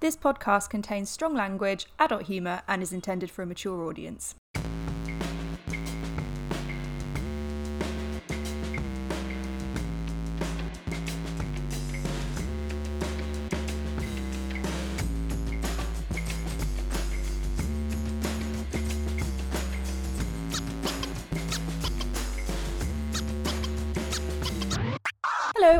This podcast contains strong language, adult humour, and is intended for a mature audience.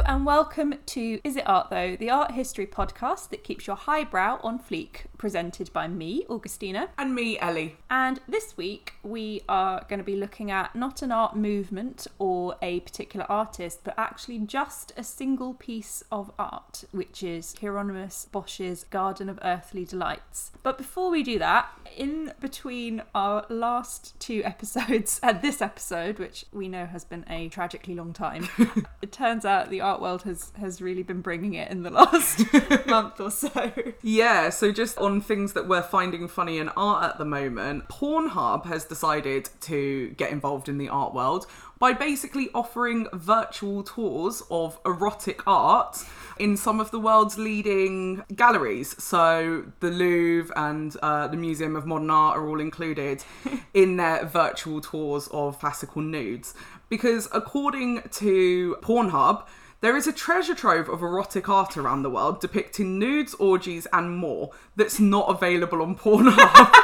And welcome to Is It Art Though, the art history podcast that keeps your highbrow on fleek, presented by me, Augustina. And me, Ellie. And this week we are going to be looking at not an art movement or a particular artist, but actually just a single piece of art, which is Hieronymus Bosch's Garden of Earthly Delights. But before we do that, in between our last two episodes and this episode, which we know has been a tragically long time, it turns out the art world has, has really been bringing it in the last month or so. Yeah, so just on things that we're finding funny in art at the moment, Pornhub has decided to get involved in the art world by basically offering virtual tours of erotic art in some of the world's leading galleries. So the Louvre and uh, the Museum of Modern Art are all included in their virtual tours of classical nudes. Because according to Pornhub, there is a treasure trove of erotic art around the world depicting nudes, orgies, and more that's not available on Pornhub.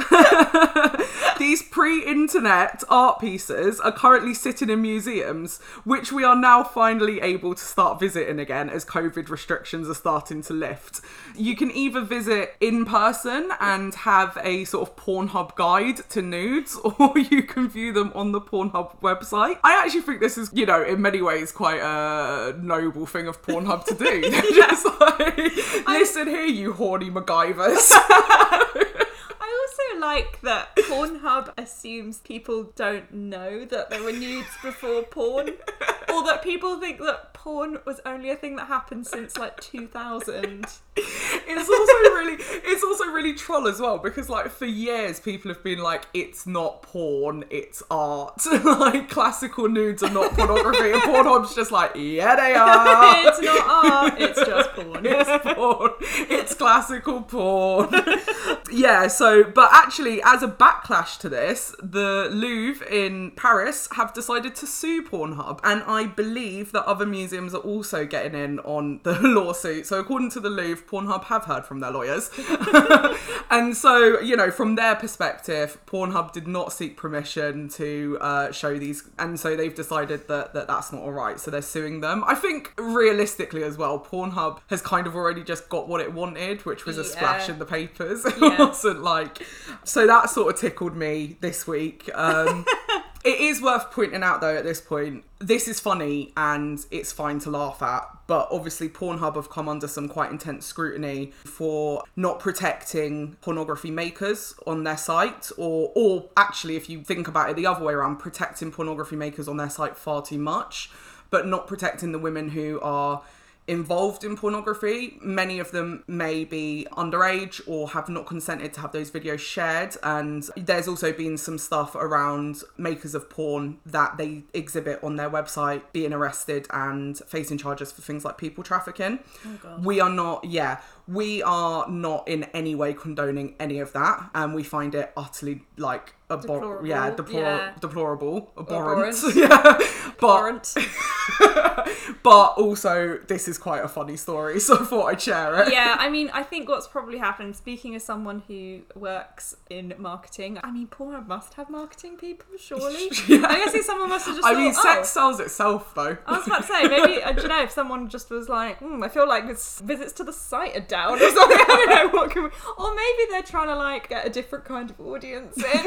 These pre internet art pieces are currently sitting in museums, which we are now finally able to start visiting again as COVID restrictions are starting to lift. You can either visit in person and have a sort of Pornhub guide to nudes, or you can view them on the Pornhub website. I actually think this is, you know, in many ways quite a noble thing of Pornhub to do. Just like, listen here, you horny MacGyvers. I also like that Pornhub assumes people don't know that there were nudes before porn, or that people think that porn was only a thing that happened since like 2000. It's also really it's also really troll as well because like for years people have been like it's not porn it's art. Like classical nudes are not pornography and Pornhub's just like yeah they are. It's not art, it's just porn. it's porn. It's classical porn. Yeah so but actually as a backlash to this the Louvre in Paris have decided to sue Pornhub and I believe that other museums are also getting in on the lawsuit. So according to the Louvre Pornhub have heard from their lawyers. and so, you know, from their perspective, Pornhub did not seek permission to uh, show these. And so they've decided that, that that's not all right. So they're suing them. I think realistically as well, Pornhub has kind of already just got what it wanted, which was a splash in the papers. It Yeah. wasn't like. So that sort of tickled me this week. Um, It is worth pointing out though at this point, this is funny and it's fine to laugh at, but obviously Pornhub have come under some quite intense scrutiny for not protecting pornography makers on their site or or actually if you think about it the other way around, protecting pornography makers on their site far too much, but not protecting the women who are involved in pornography. Many of them may be underage or have not consented to have those videos shared. And there's also been some stuff around makers of porn that they exhibit on their website being arrested and facing charges for things like people trafficking. Oh, we are not, yeah, we are not in any way condoning any of that. And we find it utterly like. Abhor- Deplorable, yeah, deplor- yeah. deplorable, abhorrent, Abhorrent. yeah, but but also this is quite a funny story, so I thought I'd share it. yeah, I mean, I think what's probably happened, speaking as someone who works in marketing, I mean, Pornhub must have marketing people, surely. Yeah. I guess if someone must have just I mean, sex oh. sells itself though. I was about to say, maybe, I don't know, if someone just was like, hmm, I feel like this visits to the site are down or something. I don't know what can we... Or maybe they're trying to, like, get a different kind of audience in.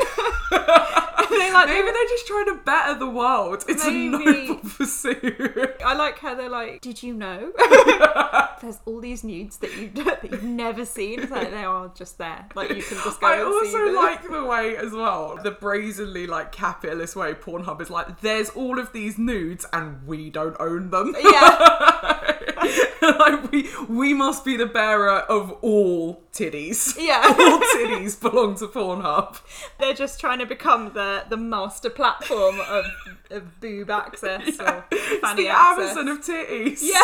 They, like, Maybe they're just trying to better the world. It's a Maybe. noble pursuit. I like how they're like, did you know? There's all these nudes that, you, that you've never seen. It's like, they are just there. Like, you can just go I and see also like the way as well, the brazenly like capitalist way Pornhub is like, there's all of these nudes and we don't own them. Yeah. like we we must be the bearer of all titties. Yeah. all titties belong to Pornhub. They're just trying to become the, the master platform of, of boob access or It's the access. Amazon of titties. Yeah.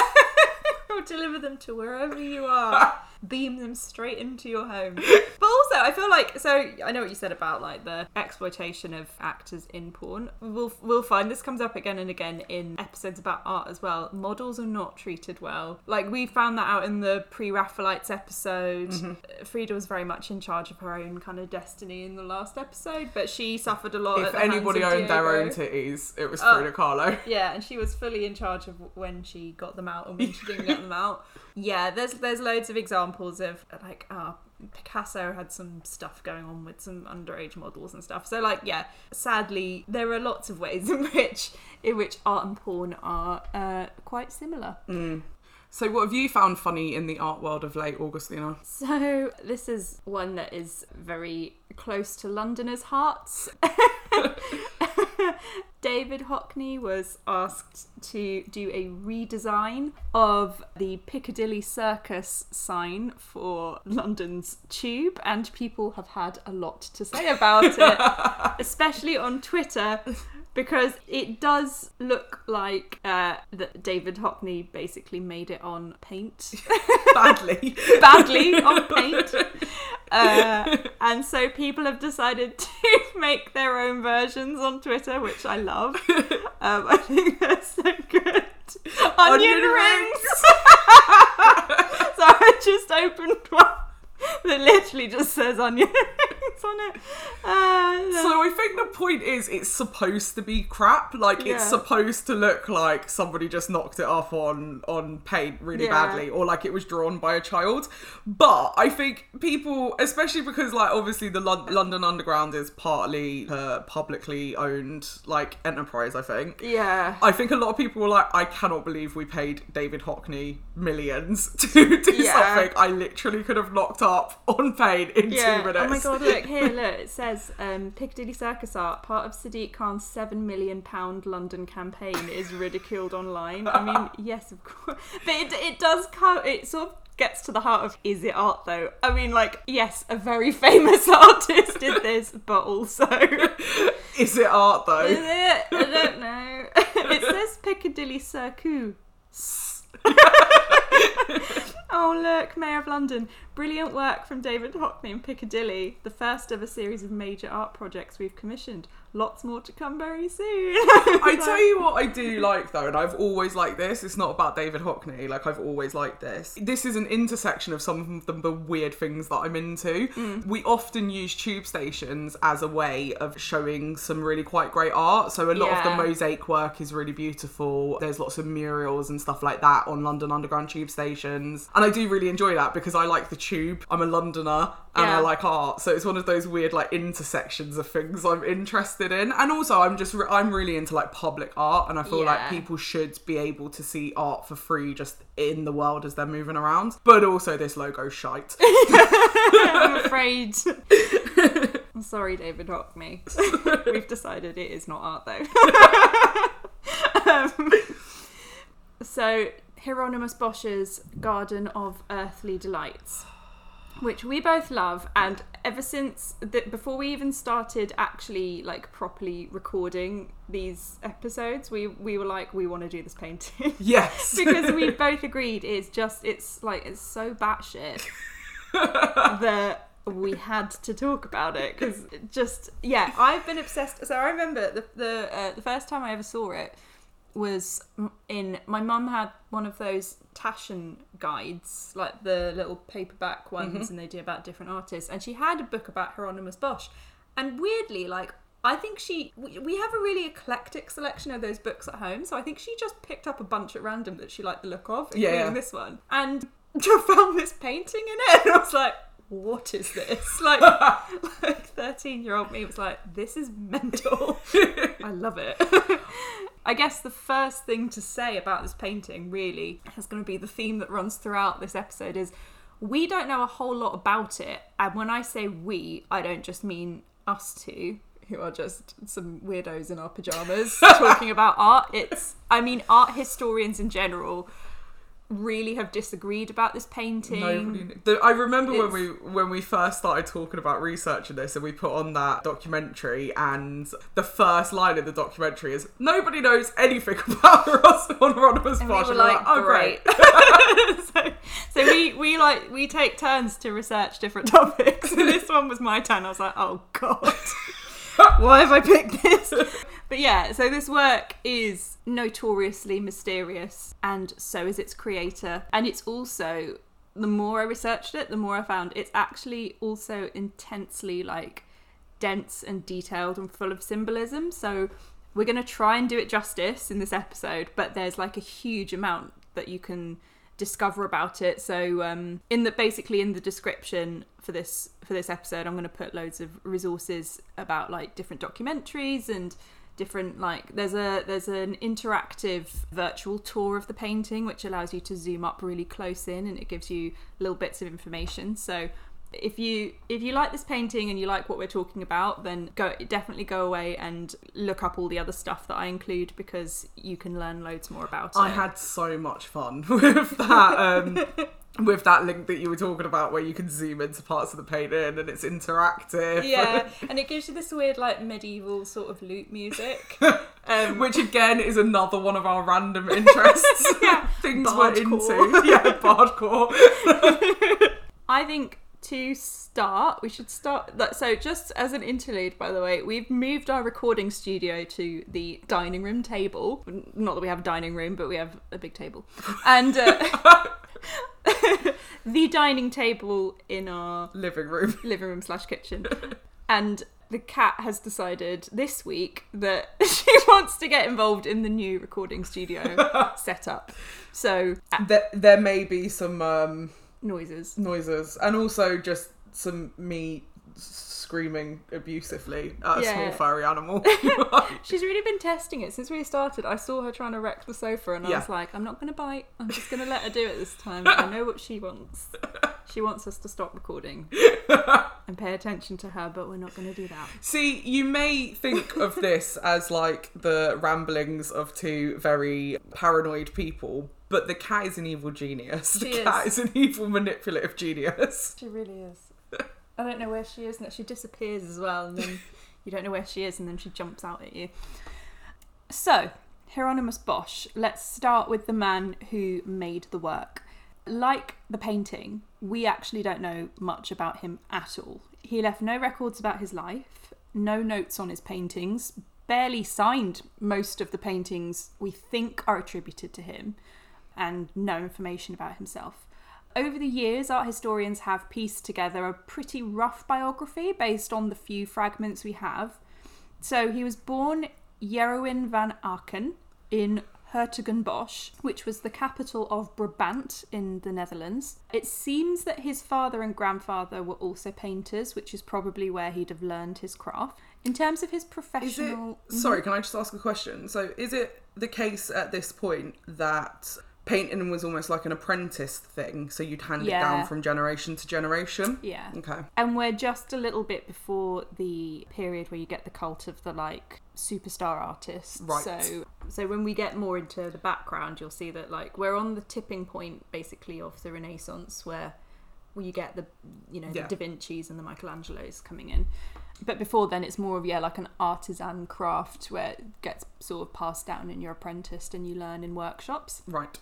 I'll deliver them to wherever you are. Beam them straight into your home. But also, I feel like so I know what you said about like the exploitation of actors in porn. We'll we'll find this comes up again and again in episodes about art as well. Models are not treated well. Like we found that out in the pre-Raphaelites episode. Mm-hmm. Frida was very much in charge of her own kind of destiny in the last episode, but she suffered a lot. If anybody owned their own titties, it was Oh. Frida Kahlo. Yeah, and she was fully in charge of when she got them out and when she didn't get them out. Yeah, there's there's loads of examples of like uh, Picasso had some stuff going on with some underage models and stuff. So like yeah, sadly there are lots of ways in which in which art and porn are uh, quite similar. So, what have you found funny in the art world of late, Augustina? So this is one that is very close to Londoners' hearts. David Hockney was asked to do a redesign of the Piccadilly Circus sign for London's Tube, and people have had a lot to say about it, especially on Twitter. Because it does look like uh, that David Hockney basically made it on paint Badly. badly on paint. Uh, and so people have decided to make their own versions on Twitter, which I love. Um, I think they're so good. Onion, Onion rings! so I just opened one that literally just says onion on it. Uh, So I think the point is it's supposed to be crap. Like Yeah. it's supposed to look like somebody just knocked it off on on paint really Yeah. badly, or like it was drawn by a child. But I think people, especially because like obviously the Lon- London Underground is partly uh, publicly owned like enterprise. I think. yeah. I think a lot of people were like, I cannot believe we paid David Hockney millions to do Yeah. something I literally could have knocked up on paint in Yeah. two minutes. Oh my god, look here, look. It says um, Piccadilly Circus Art, part of Sadiq Khan's seven million pound London campaign, is ridiculed online. I mean, yes, of course, but it, it does come. It sort of gets to the heart of is it art though? I mean, like, yes, a very famous artist did this, but also, is Is it art though? Is it? I don't know. it says Piccadilly Circus. Oh, look, Mayor of London. Brilliant work from David Hockney in Piccadilly, the first of a series of major art projects we've commissioned. Lots more to come very soon. I tell you what I do like though, and I've always liked this. It's not about David Hockney. Like I've always liked this. This is an intersection of some of the, weird things that I'm into. Mm. We often use tube stations as a way of showing some really quite great art. So a lot of the mosaic work is really beautiful. There's lots of murals and stuff like that on London Underground tube stations, and I do really enjoy that because I like the tube. I'm a Londoner and I like art, so it's one of those weird like intersections of things I'm interested in. And also, I'm just re- I'm really into like public art, and I feel like people should be able to see art for free just in the world as they're moving around. But also, this logo shite. I'm afraid. I'm sorry, David Hockney. We've decided it is not art, though. um, so, Hieronymus Bosch's Garden of Earthly Delights, which we both love, and ever since the, before we even started actually like properly recording these episodes, we we were like, we want to do this painting. yes. because we both agreed it's just it's like it's so batshit that we had to talk about it because just yeah I've been obsessed so I remember the the uh, the first time I ever saw it was in my mum had one of those Taschen guides like the little paperback ones mm-hmm. and they do about different artists and she had a book about Hieronymus Bosch and weirdly like I think she we we have a really eclectic selection of those books at home so I think she just picked up a bunch at random that she liked the look of including Yeah. this one and found this painting in it and I was like what is this? Like like 13 year old me was like this is mental. I love it. I guess the first thing to say about this painting really is going to be the theme that runs throughout this episode is we don't know a whole lot about it. And when I say we I don't just mean us two who are just some weirdos in our pajamas talking about art. It's I mean art historians in general really have disagreed about this painting. Nobody. The- I remember when we when we first started talking about researching this, and we put on that documentary, and the first line of the documentary is "Nobody knows anything about Hieronymus And we Bosch." were like, "Oh, great. so, so we, we like we take turns to research different topics. And this one was my turn. I was like, oh god, why have I picked this? But yeah, so this work is notoriously mysterious, and so is its creator. And it's also the more I researched it, the more I found it's actually also intensely like dense and detailed and full of symbolism. So we're going to try and do it justice in this episode, but there's like a huge amount that you can discover about it. So um, in the basically in the description for this for this episode, I'm going to put loads of resources about like different documentaries and different like there's a there's an interactive virtual tour of the painting which allows you to zoom up really close in and it gives you little bits of information so if you if you like this painting and you like what we're talking about then go definitely go away and look up all the other stuff that I include because you can learn loads more about it I had so much fun with that. Um, with that link that you were talking about, where you can zoom into parts of the painting and it's interactive. yeah and it gives you this weird like medieval sort of lute music um, Which again is another one of our random interests. Yeah. Things we're into. Yeah, bardcore. I think to start, we should start. That, so, just as an interlude, by the way, we've moved our recording studio to the dining room table. Not that we have a dining room, but we have a big table. And uh, the dining table in our Living room. living room slash kitchen. And the cat has decided this week that she wants to get involved in the new recording studio setup. So, uh, There, there may be some um, noises. noises and also just some me screaming abusively at a Yeah. small furry animal. She's really been testing it since we started. I saw her trying to wreck the sofa, and I Yeah. was like, I'm not going to bite. I'm just going to let her do it this time. I know what she wants. She wants us to stop recording and pay attention to her, but we're not going to do that. See, you may think of this as like the ramblings of two very paranoid people, but the cat is an evil genius. The She cat is. is an evil manipulative genius. She really is. I don't know where she is, and she disappears as well, and then you don't know where she is, and then she jumps out at you. So, Hieronymus Bosch, let's start with the man who made the work. Like the painting, we actually don't know much about him at all. He left no records about his life, no notes on his paintings, barely signed most of the paintings we think are attributed to him, and no information about himself. Over the years, art historians have pieced together a pretty rough biography based on the few fragments we have. So he was born Jeroen van Aken in Hertogenbosch, which was the capital of Brabant in the Netherlands. It seems that his father and grandfather were also painters, which is probably where he'd have learned his craft. In terms of his Is it? professional. Sorry, can I just ask a question? So, is it the case at this point that painting was almost like an apprentice thing? So you'd hand it down from generation to generation? Yeah. Okay. And we're just a little bit before the period where you get the cult of the like superstar artists. Right. So so when we get more into the background, you'll see that like we're on the tipping point basically of the Renaissance where where you get the you know Yeah. the Da Vinci's and the Michelangelos coming in. But before then, it's more of yeah like an artisan craft where it gets sort of passed down and you're apprenticed and you learn in workshops. Right.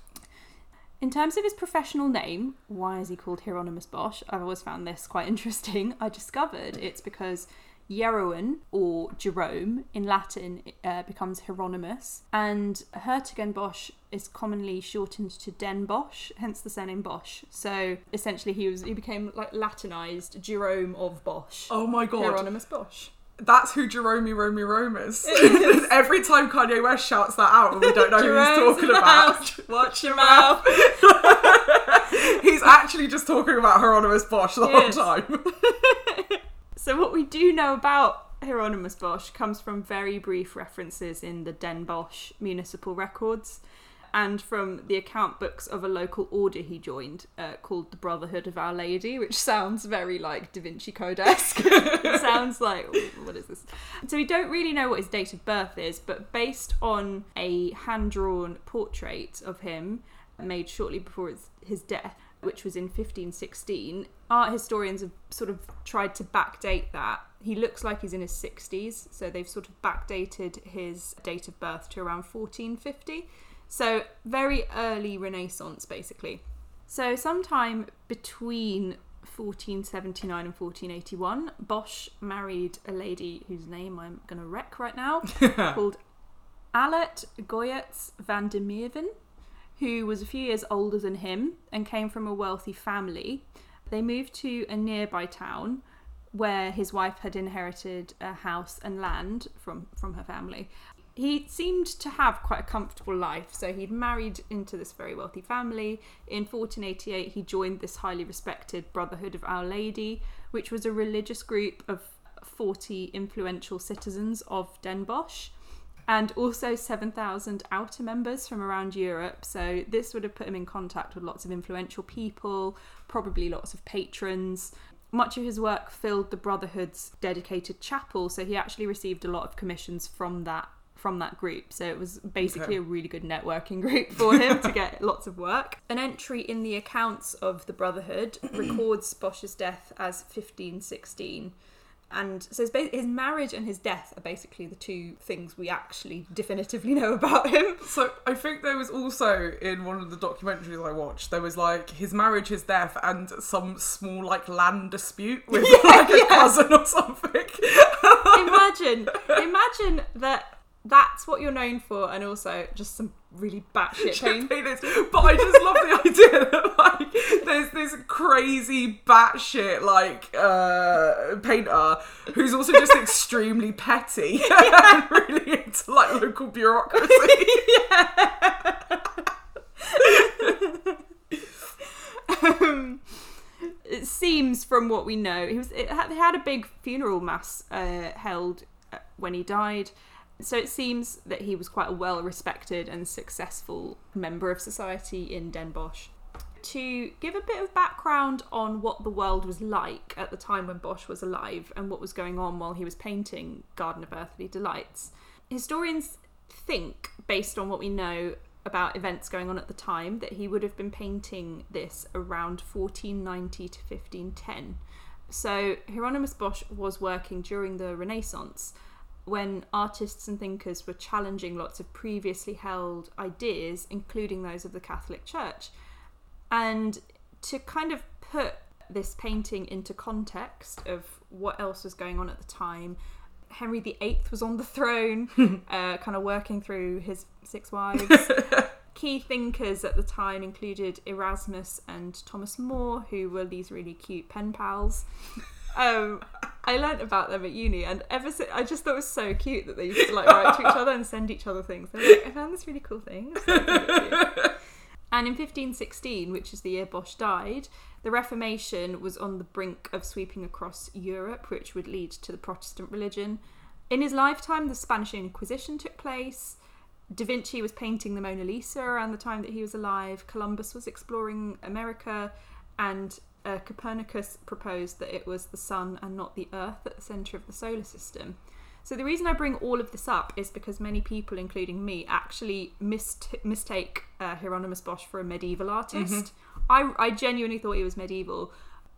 In terms of his professional name, why is he called Hieronymus Bosch? I've always found this quite interesting. I discovered it's because Jeroen or Jerome in Latin uh, becomes Hieronymus, and Hertogenbosch is commonly shortened to Den Bosch, hence the surname Bosch. So essentially, he was he became like Latinized Jerome of Bosch. Oh my god. Hieronymus Bosch. That's who Jerome Romy Rome is. Every time Kanye West shouts that out and we don't know who he's talking about. house. Watch your mouth. He's actually just talking about Hieronymus Bosch the He whole is. time. So what we do know about Hieronymus Bosch comes from very brief references in the Den Bosch municipal records and from the account books of a local order he joined uh, called the Brotherhood of Our Lady, which sounds very like Da Vinci Code-esque. it sounds like, what is this? So we don't really know what his date of birth is, but based on a hand-drawn portrait of him, made shortly before his, his death, which was in 1516. Art historians have sort of tried to backdate that. He looks like he's in his 60s, so they've sort of backdated his date of birth to around 1450. So, very early Renaissance, basically. So, sometime between 1479 and 1481, Bosch married a lady whose name I'm going to wreck right now, called Alet Goyetz van der Meerven, who was a few years older than him and came from a wealthy family. They moved to a nearby town where his wife had inherited a house and land from, from her family. He seemed to have quite a comfortable life, so he'd married into this very wealthy family. In 1488, he joined this highly respected Brotherhood of Our Lady, which was a religious group of 40 influential citizens of Den Bosch and also 7,000 outer members from around Europe. So, this would have put him in contact with lots of influential people, probably lots of patrons. Much of his work filled the Brotherhood's dedicated chapel, so he actually received a lot of commissions from that from that group. So it was basically Okay. a really good networking group for him to get lots of work. An entry in the accounts of the Brotherhood records Bosch's death as 1516. And so his, his marriage and his death are basically the two things we actually definitively know about him. So I think there was also in one of the documentaries I watched, there was like his marriage, his death, and some small like land dispute with like a cousin or something. imagine, imagine that that's what you're known for, and also just some really batshit pain. But I just love the idea that like there's this crazy batshit like uh painter who's also just extremely petty and really into like local bureaucracy. um, it seems from what we know, he was. It had, they had a big funeral mass uh, held uh, when he died. So it seems that he was quite a well-respected and successful member of society in Den Bosch. To give a bit of background on what the world was like at the time when Bosch was alive and what was going on while he was painting Garden of Earthly Delights, historians think, based on what we know about events going on at the time, that he would have been painting this around 1490 to 1510. So Hieronymus Bosch was working during the Renaissance when artists and thinkers were challenging lots of previously held ideas, including those of the Catholic Church. And to kind of put this painting into context of what else was going on at the time, Henry VIII was on the throne, uh, kind of working through his six wives. Key thinkers at the time included Erasmus and Thomas More, who were these really cute pen pals. Um, I learnt about them at uni, and ever since I just thought it was so cute that they used to like write to each other and send each other things. They're like, I found this really cool thing. So I'll send it to you." And in 1516, which is the year Bosch died, the Reformation was on the brink of sweeping across Europe, which would lead to the Protestant religion. In his lifetime, the Spanish Inquisition took place. Da Vinci was painting the Mona Lisa around the time that he was alive. Columbus was exploring America, and uh, Copernicus proposed that it was the sun and not the earth at the centre of the solar system. So the reason I bring all of this up is because many people, including me, actually mist- mistake uh, Hieronymus Bosch for a medieval artist. I, I genuinely thought he was medieval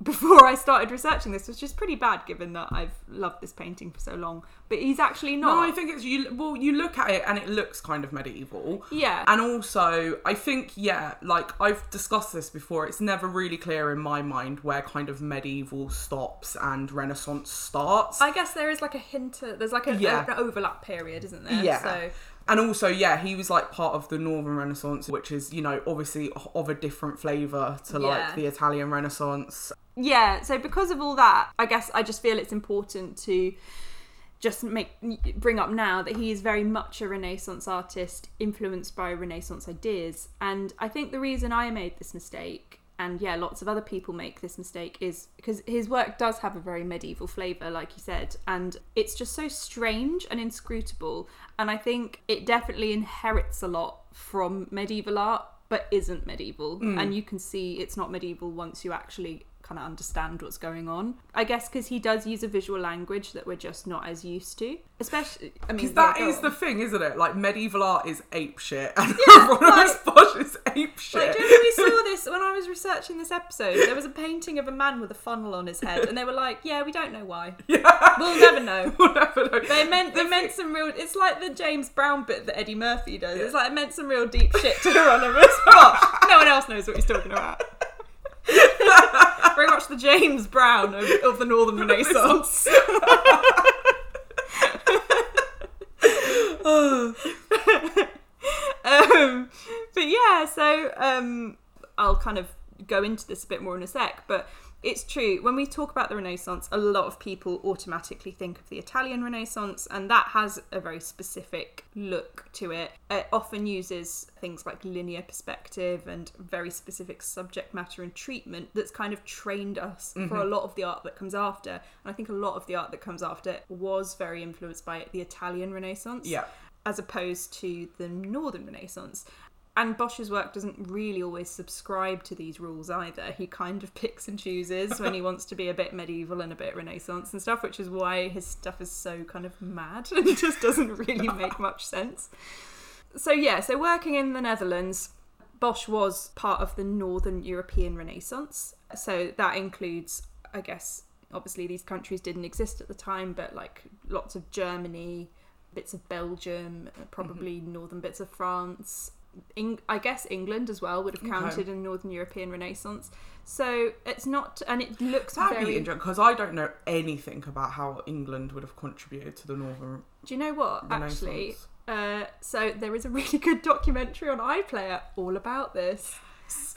before I started researching this, which is pretty bad given that I've loved this painting for so long. But he's actually not. No, I think it's you. Well, you look at it and it looks kind of medieval. Yeah. And also, I think yeah, like I've discussed this before. It's never really clear in my mind where kind of medieval stops and Renaissance starts. I guess there is like a hint. Of, there's like a, Yeah. an overlap period, isn't there? Yeah. So And also, yeah, he was like part of the Northern Renaissance, which is, you know, obviously of a different flavour to Yeah. like the Italian Renaissance. yeah so because of all that i guess i just feel it's important to just make bring up now that he is very much a renaissance artist influenced by renaissance ideas and i think the reason i made this mistake and yeah lots of other people make this mistake is because his work does have a very medieval flavor like you said and it's just so strange and inscrutable and i think it definitely inherits a lot from medieval art but isn't medieval. Mm. And you can see it's not medieval once you actually kind of understand what's going on. I guess because he does use a visual language that we're just not as used to. Especially, I mean, Because that yeah, is the thing, isn't it? Like medieval art is ape shit, and Hieronymus Bosch is ape shit. Like, do you remember we saw this when I was researching this episode? There was a painting of a man with a funnel on his head, and they were like, "Yeah, we don't know why. We'll never know." Whatever. though. They meant they meant some real. It's like the James Brown bit that Eddie Murphy does. It's like it meant some real deep shit to Hieronymus Bosch. No one else knows what he's talking about. Very much the James Brown of, of the Northern Renaissance. um, but yeah, so um, I'll kind of go into this a bit more in a sec. But it's true when we talk about the Renaissance, a lot of people automatically think of the Italian Renaissance, and that has a very specific look to it. It often uses things like linear perspective and very specific subject matter and treatment that's kind of trained us for a mm-hmm. lot of the art that comes after. And I think a lot of the art that comes after was very influenced by the Italian Renaissance Yeah. as opposed to the Northern Renaissance. And Bosch's work doesn't really always subscribe to these rules either. He kind of picks and chooses when he wants to be a bit medieval and a bit Renaissance and stuff, which is why his stuff is so kind of mad and just doesn't really make much sense. So, yeah, so working in the Netherlands, Bosch was part of the Northern European Renaissance. So that includes, I guess, obviously these countries didn't exist at the time, but like lots of Germany, bits of Belgium, uh, probably northern bits of France. Eng- I guess England as well would have counted in Northern European Renaissance. So it's not, and it looks That'd be very. interesting because I don't know anything about how England would have contributed to the Northern Do you know what? Actually, uh, so there is a really good documentary on iPlayer all about this.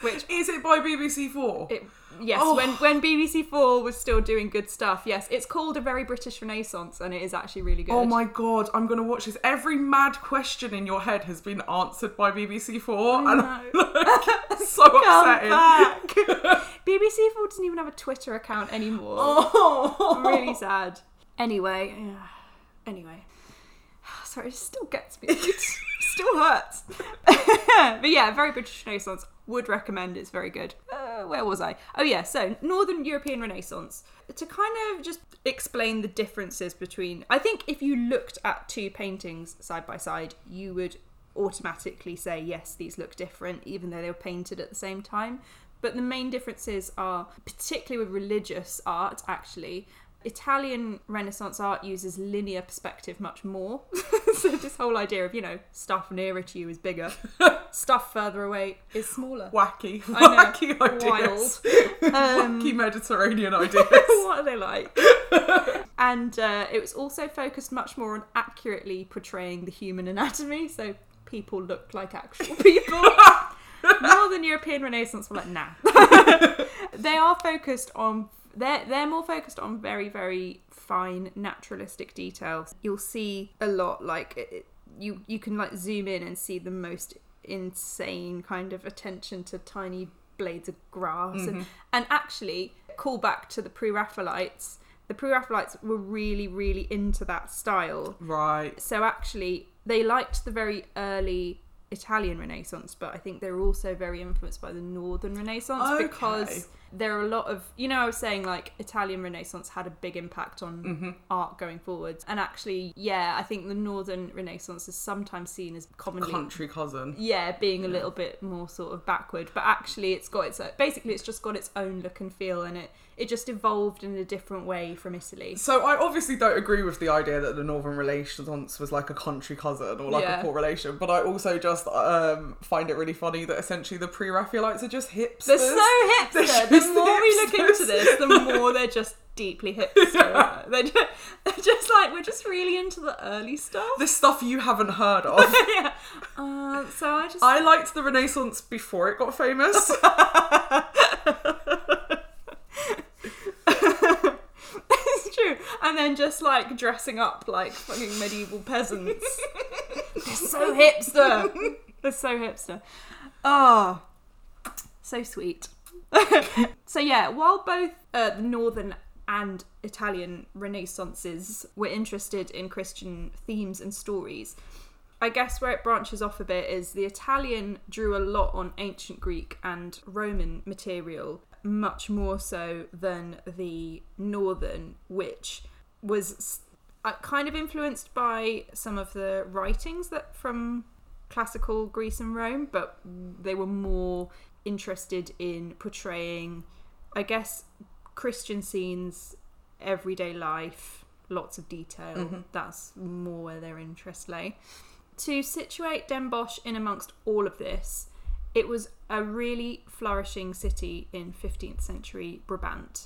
Which Is it by BBC Four? It, yes, Oh. when when BBC Four was still doing good stuff. Yes, it's called a very British Renaissance, and it is actually really good. Oh my god, I'm gonna watch this. Every mad question in your head has been answered by BBC Four, and I'm like, so Come upsetting. back. BBC Four doesn't even have a Twitter account anymore. Oh, Really sad. Anyway, anyway. Sorry, it still gets me. It still hurts. but yeah, very British Renaissance. Would recommend. It's very good. Uh, where was I? Oh yeah, so Northern European Renaissance. To kind of just explain the differences between, I think if you looked at two paintings side by side, you would automatically say yes, these look different, even though they were painted at the same time. But the main differences are, particularly with religious art, actually, Italian Renaissance art uses linear perspective much more. so this whole idea of, you know, stuff nearer to you is bigger, stuff further away is smaller. wacky, I know, wacky ideas, Wild. Um, wacky Mediterranean ideas. what are they like? and uh, it was also focused much more on accurately portraying the human anatomy, so people looked like actual people. Northern European Renaissance were like, nah. they are focused on they're they're more focused on very very fine naturalistic details. You'll see a lot like it, you you can like zoom in and see the most insane kind of attention to tiny blades of grass and, mm-hmm. and actually call back to the pre-Raphaelites. The pre-Raphaelites were really really into that style right. so actually they liked the very early Italian Renaissance, but I think they were also very influenced by the Northern Renaissance Okay. because there are a lot of you know I was saying like Italian Renaissance had a big impact on Mm-hmm. art going forwards, and actually yeah I think the Northern Renaissance is sometimes seen as commonly Country cousin. yeah being a little bit more sort of backward, but actually it's got its basically it's just got its own look and feel, and it it just evolved in a different way from Italy. So I obviously don't agree with the idea that the Northern Renaissance was like a country cousin or like Yeah. a poor relation, but I also just um, find it really funny that essentially the pre-Raphaelites are just hipsters. They're so hipster. They're The more we look into this, the more they're just deeply hipster. They're, just, they're just like we're just really into the early stuff. The stuff you haven't heard of. yeah. Uh, so I just I liked the Renaissance before it got famous. it's true. And then just like dressing up like fucking medieval peasants. they're so hipster. they're so hipster. Oh, so sweet. so yeah, while both uh, the northern and Italian Renaissances were interested in Christian themes and stories, I guess where it branches off a bit is the Italian drew a lot on ancient Greek and Roman material, much more so than the northern, which was uh, kind of influenced by some of the writings that from classical Greece and Rome, but they were more interested in portraying, I guess, Christian scenes, everyday life, lots of detail. Mm-hmm. That's more where their interest lay. To situate Den Bosch in amongst all of this, it was a really flourishing city in 15th century Brabant.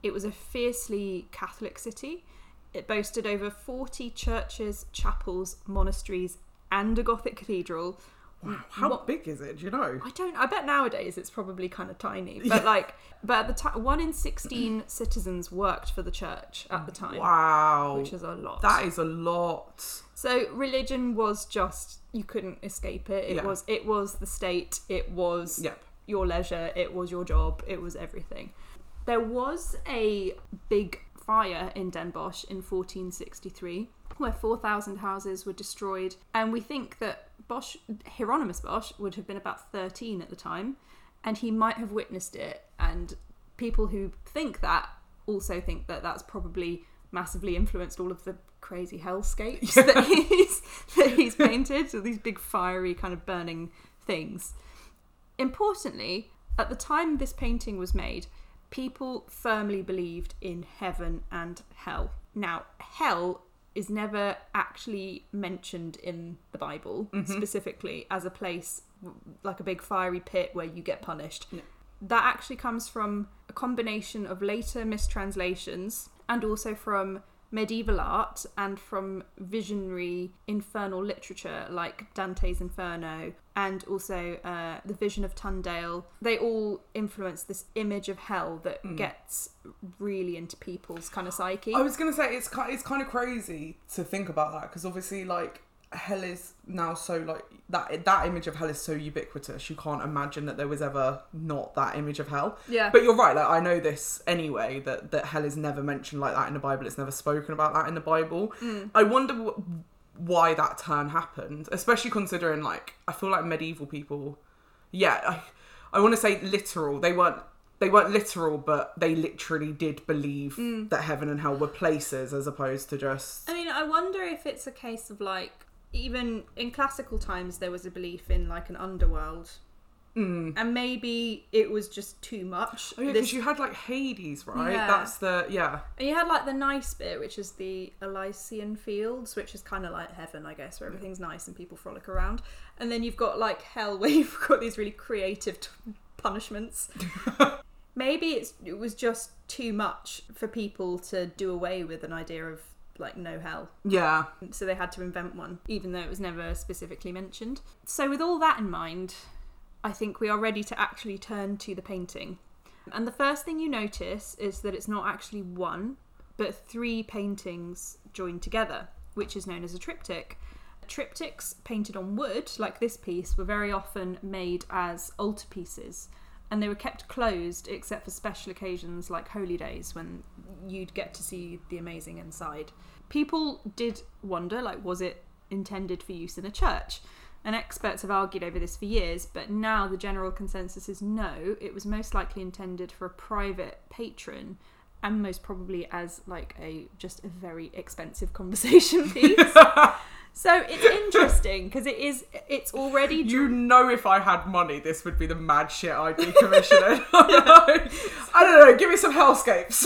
It was a fiercely Catholic city. It boasted over 40 churches, chapels, monasteries, and a Gothic cathedral. Wow, mm, how What- big is it? Do you know? I don't. I bet nowadays it's probably kind of tiny, but like, but at the time, one in sixteen citizens worked for the church at the time, Wow. which is a lot. that is a lot. so religion was just you couldn't escape it. It Yeah. was it was the state. It was Yep. your leisure. It was your job. It was everything. There was a big fire in Den Bosch in 1463 where 4,000 houses were destroyed. And we think that Bosch, Hieronymus Bosch, would have been about 13 at the time, and he might have witnessed it. And people who think that also think that that's probably massively influenced all of the crazy hellscapes that he's that he's painted, so these big fiery kind of burning things. Importantly, at the time this painting was made, people firmly believed in heaven and hell. Now, hell is never actually mentioned in the Bible mm-hmm. specifically as a place like a big fiery pit where you get punished. That actually comes from a combination of later mistranslations and also from medieval art and from visionary infernal literature like Dante's Inferno and also uh, the Vision of Tundale. They all influence this image of hell that gets really into people's kind of psyche. I was gonna say it's kind it's kind of crazy to think about that because obviously like hell is now so like that that image of hell is so ubiquitous you can't imagine that there was ever not that image of hell. Yeah. but you're right like i know this anyway that that hell is never mentioned like that in the bible it's never spoken about that in the bible. Mm. I wonder wh- why that turn happened especially considering like i feel like medieval people yeah i, I want to say literal they weren't they weren't literal but they literally did believe mm. that heaven and hell were places as opposed to just I mean, I wonder if it's a case of like, even in classical times, there was a belief in like an underworld. Mm. And maybe it was just too much. oh yeah This- because you had like hades right Yeah. that's the yeah And you had like the nice bit, which is the Elysian Fields, which is kind of like heaven, I guess, where everything's nice and people frolic around. And then you've got like hell, where you've got these really creative t- punishments. Maybe it's it was just too much for people to do away with an idea of like no hell. yeah So they had to invent one, even though it was never specifically mentioned. So, with all that in mind, I think we are ready to actually turn to the painting. And the first thing you notice is that it's not actually one, but three paintings joined together, which is known as a triptych. Triptychs painted on wood, like this piece, were very often made as altarpieces. And they were kept closed except for special occasions like holy days when you'd get to see the amazing inside. People did wonder, like, was it intended for use in a church? And experts have argued over this for years, but now the general consensus is no, it was most likely intended for a private patron and most probably as like a just a very expensive conversation piece. so it's interesting because it is it's already You know, if I had money, this would be the mad shit I'd be commissioning. I don't know. Give me some hellscapes.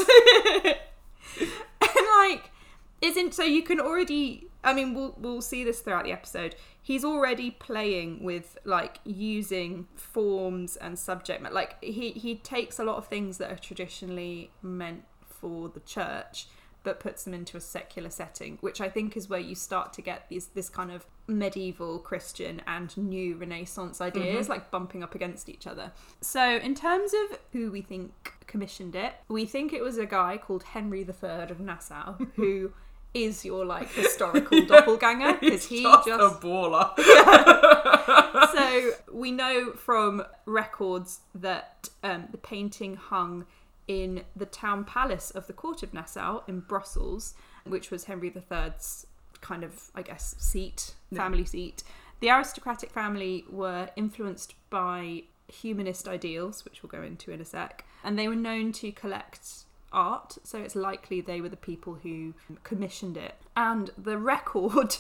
and like isn't so you can already i mean we'll we'll see this throughout the episode. He's already playing with like using forms and subject ma- like he he takes a lot of things that are traditionally meant for the church but puts them into a secular setting which i think is where you start to get these this kind of medieval christian and new renaissance ideas mm-hmm. like bumping up against each other. So in terms of who we think commissioned it we think it was a guy called henry iii of nassau who is your like historical doppelganger because he just, just a baller. so we know from records that um, the painting hung in the town palace of the court of Nassau in Brussels, which was Henry III's kind of, I guess, seat, family seat. The aristocratic family were influenced by humanist ideals, which we'll go into in a sec, and they were known to collect art, so it's likely they were the people who commissioned it. And the record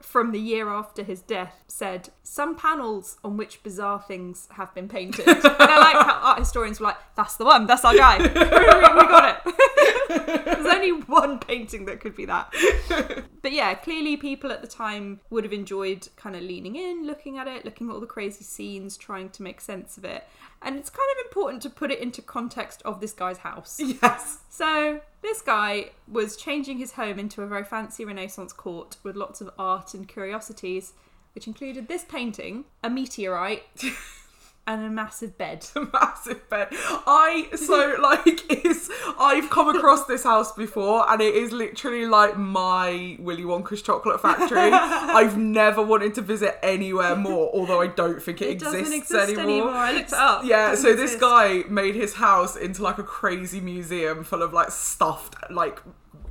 from the year after his death said some panels on which bizarre things have been painted. and I like how art historians were like, "That's the one. That's our guy. we got it." There's only one painting that could be that. But yeah, clearly people at the time would have enjoyed kind of leaning in, looking at it, looking at all the crazy scenes, trying to make sense of it. And it's kind of important to put it into context of this guy's house. Yes. So, this guy was changing his home into a very fancy Renaissance court with lots of art and curiosities, which included this painting, a meteorite, and a massive bed. A massive bed. I so like is I've come across this house before and it is literally like my Willy Wonka's chocolate factory. I've never wanted to visit anywhere more, although I don't think it, It exists exist anymore. I looked it up. Yeah, Doesn't so this guy made his house into like a crazy museum full of like stuffed like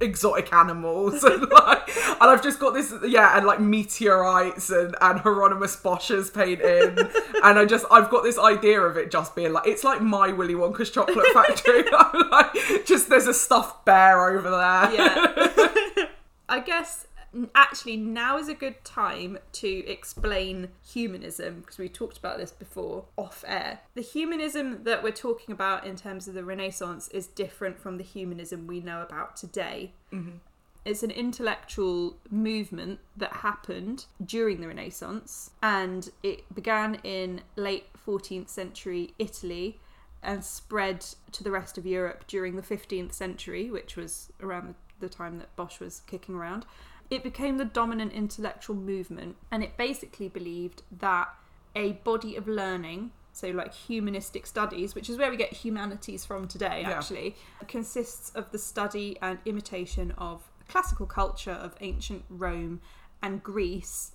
exotic animals and like and I've just got this yeah and like meteorites and and Hieronymus Bosch's painting. And I just I've got this idea of it just being like it's like my Willy Wonka's chocolate factory. I'm like just there's a stuffed bear over there. Yeah. I guess actually now is a good time to explain humanism because we talked about this before off air. The humanism that we're talking about in terms of the Renaissance is different from the humanism we know about today. Mm-hmm. It's an intellectual movement that happened during the Renaissance and it began in late 14th century Italy and spread to the rest of Europe during the 15th century, which was around the time that Bosch was kicking around. It became the dominant intellectual movement and it basically believed that a body of learning, so like humanistic studies, which is where we get humanities from today, Yeah. actually, consists of the study and imitation of classical culture of ancient Rome and Greece,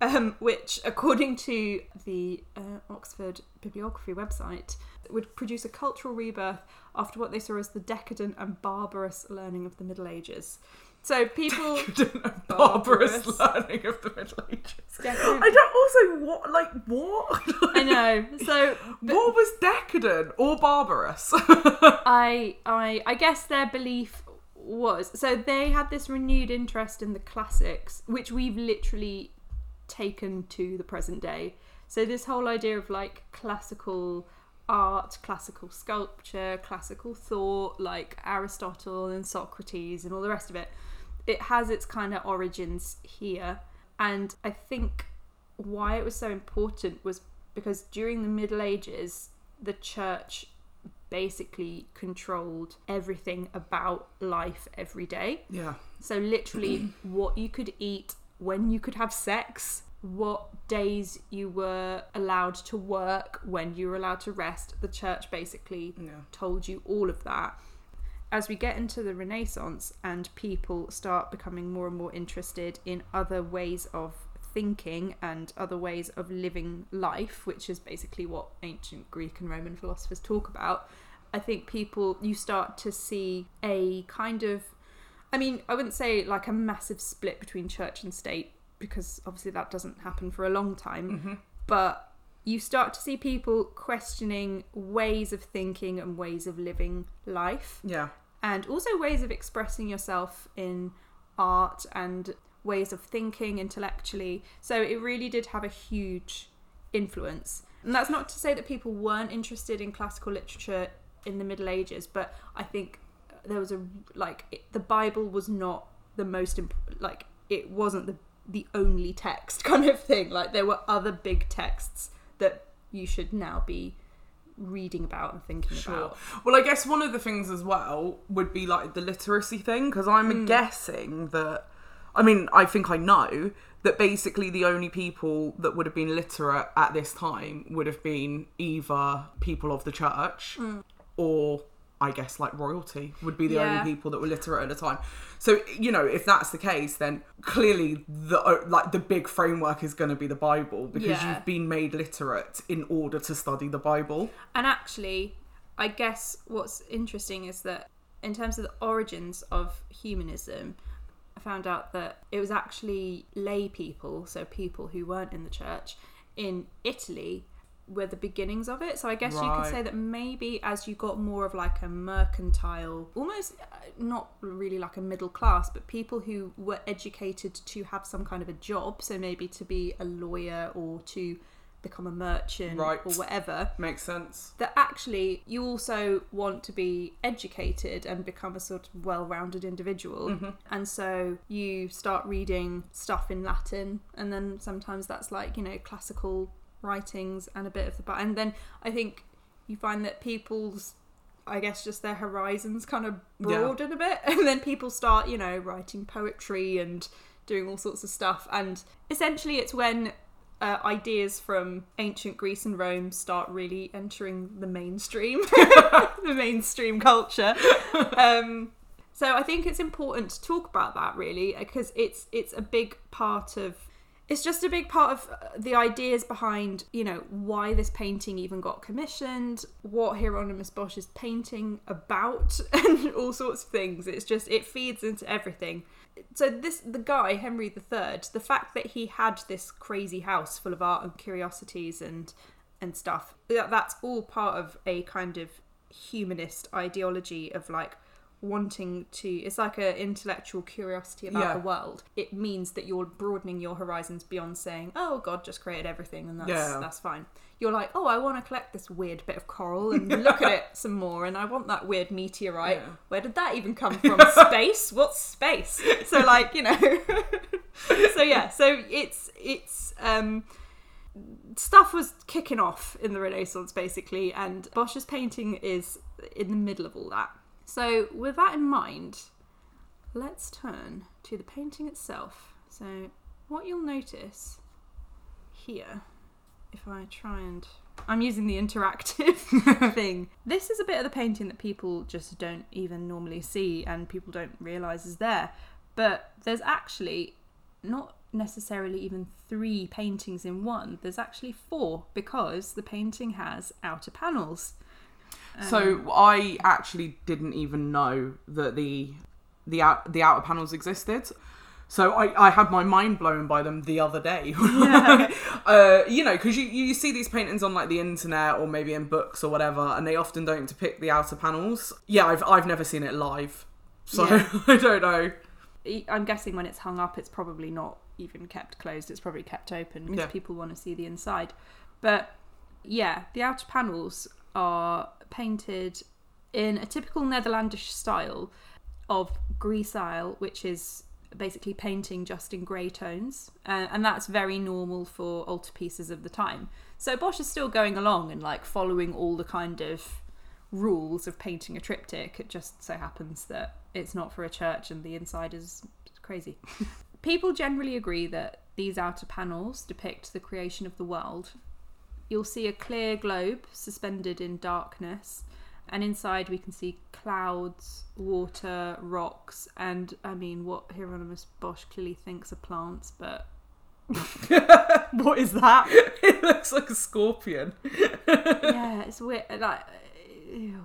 um, which, according to the uh, Oxford Bibliography website, would produce a cultural rebirth after what they saw as the decadent and barbarous learning of the Middle Ages. So people. Oh, barbarous Barbarous. learning of the Middle Ages Decadent. I don't also what like what I know. So what was decadent or barbarous I, I, I guess their belief was so they had this renewed interest in the classics, which we've literally taken to the present day. So this whole idea of like classical art, classical sculpture, classical thought, like Aristotle and Socrates and all the rest of it, it has its kind of origins here. And I think why it was so important was because during the Middle Ages, the church basically controlled everything about life every day. yeah So, literally, what you could eat, when you could have sex, what days you were allowed to work, when you were allowed to rest. The church basically yeah told you all of that. As we get into the Renaissance and people start becoming more and more interested in other ways of thinking and other ways of living life, which is basically what ancient Greek and Roman philosophers talk about, I think people, you start to see a kind of, I mean, I wouldn't say like a massive split between church and state, because obviously that doesn't happen for a long time, mm-hmm. but you start to see people questioning ways of thinking and ways of living life yeah and also ways of expressing yourself in art and ways of thinking intellectually. So it really did have a huge influence. And that's not to say that people weren't interested in classical literature in the Middle Ages, but I think there was a like it, the Bible was not the most imp- like it wasn't the the only text kind of thing. Like there were other big texts that you should now be reading about and thinking Sure. about. Well, I guess one of the things as well would be like the literacy thing, because I'm Hmm. guessing that. I mean, I think I know that basically the only people that would have been literate at this time would have been either people of the church Hmm. or. I guess like royalty would be the Yeah. only people that were literate at the time. So you know, if that's the case, then clearly the uh, like the big framework is going to be the Bible because Yeah. you've been made literate in order to study the Bible. And actually, I guess what's interesting is that in terms of the origins of humanism, I found out that it was actually lay people, so people who weren't in the church, in Italy were the beginnings of it. So I guess you could say that maybe as you got more of like a mercantile, almost uh, not really like a middle class, but people who were educated to have some kind of a job. So maybe to be a lawyer or to become a merchant Right. or whatever. Makes sense. That actually you also want to be educated and become a sort of well-rounded individual, Mm-hmm. and so you start reading stuff in Latin, and then sometimes that's like you know classical writings and a bit of the and then I think you find that people's I guess just their horizons kind of Yeah. broaden a bit, and then people start you know writing poetry and doing all sorts of stuff, and essentially it's when uh, ideas from ancient Greece and Rome start really entering the mainstream, the mainstream culture. Um, so I think it's important to talk about that really because it's it's a big part of it's just a big part of uh, the ideas behind you know why this painting even got commissioned what hieronymus bosch is painting about and all sorts of things. It's just it feeds into everything. So this the guy henry iii the fact that he had this crazy house full of art and curiosities and and stuff that, that's all part of a kind of humanist ideology of like wanting to it's like an intellectual curiosity about Yeah. the world. It means that you're broadening your horizons beyond saying oh god just created everything and that's Yeah. that's fine. You're like oh i want to collect this weird bit of coral and look at it some more and i want that weird meteorite. Yeah. where did that even come from? Space? What's space? So like you know. So yeah. So it's it's um stuff was kicking off in the Renaissance basically, and Bosch's painting is in the middle of all that. So, with that in mind, let's turn to the painting itself. So, what you'll notice here, if I try and. I'm using the interactive thing. This is a bit of the painting that people just don't even normally see and people don't realise is there. But there's actually not necessarily even three paintings in one. There's actually four because the painting has outer panels. Um, So I actually didn't even know that the the out, the outer panels existed. So I, I had my mind blown by them the other day. Yeah. uh, you know, because you, you see these paintings on like the internet or maybe in books or whatever, and they often don't depict the outer panels. Yeah, I've I've never seen it live, so Yeah. I don't know. I'm guessing when it's hung up, it's probably not even kept closed. It's probably kept open because Yeah. people want to see the inside. But yeah, the outer panels are painted in a typical Netherlandish style of Grisaille, which is basically painting just in grey tones, uh, and that's very normal for altarpieces of the time. So Bosch is still going along and like following all the kind of rules of painting a triptych. It just so happens that it's not for a church and the inside is crazy. People generally agree that these outer panels depict the creation of the world. You'll see a clear globe suspended in darkness, and inside we can see clouds, water, rocks, and I mean, what Hieronymus Bosch clearly thinks are plants, but. what is that? it looks like a scorpion. yeah, it's weird. Like,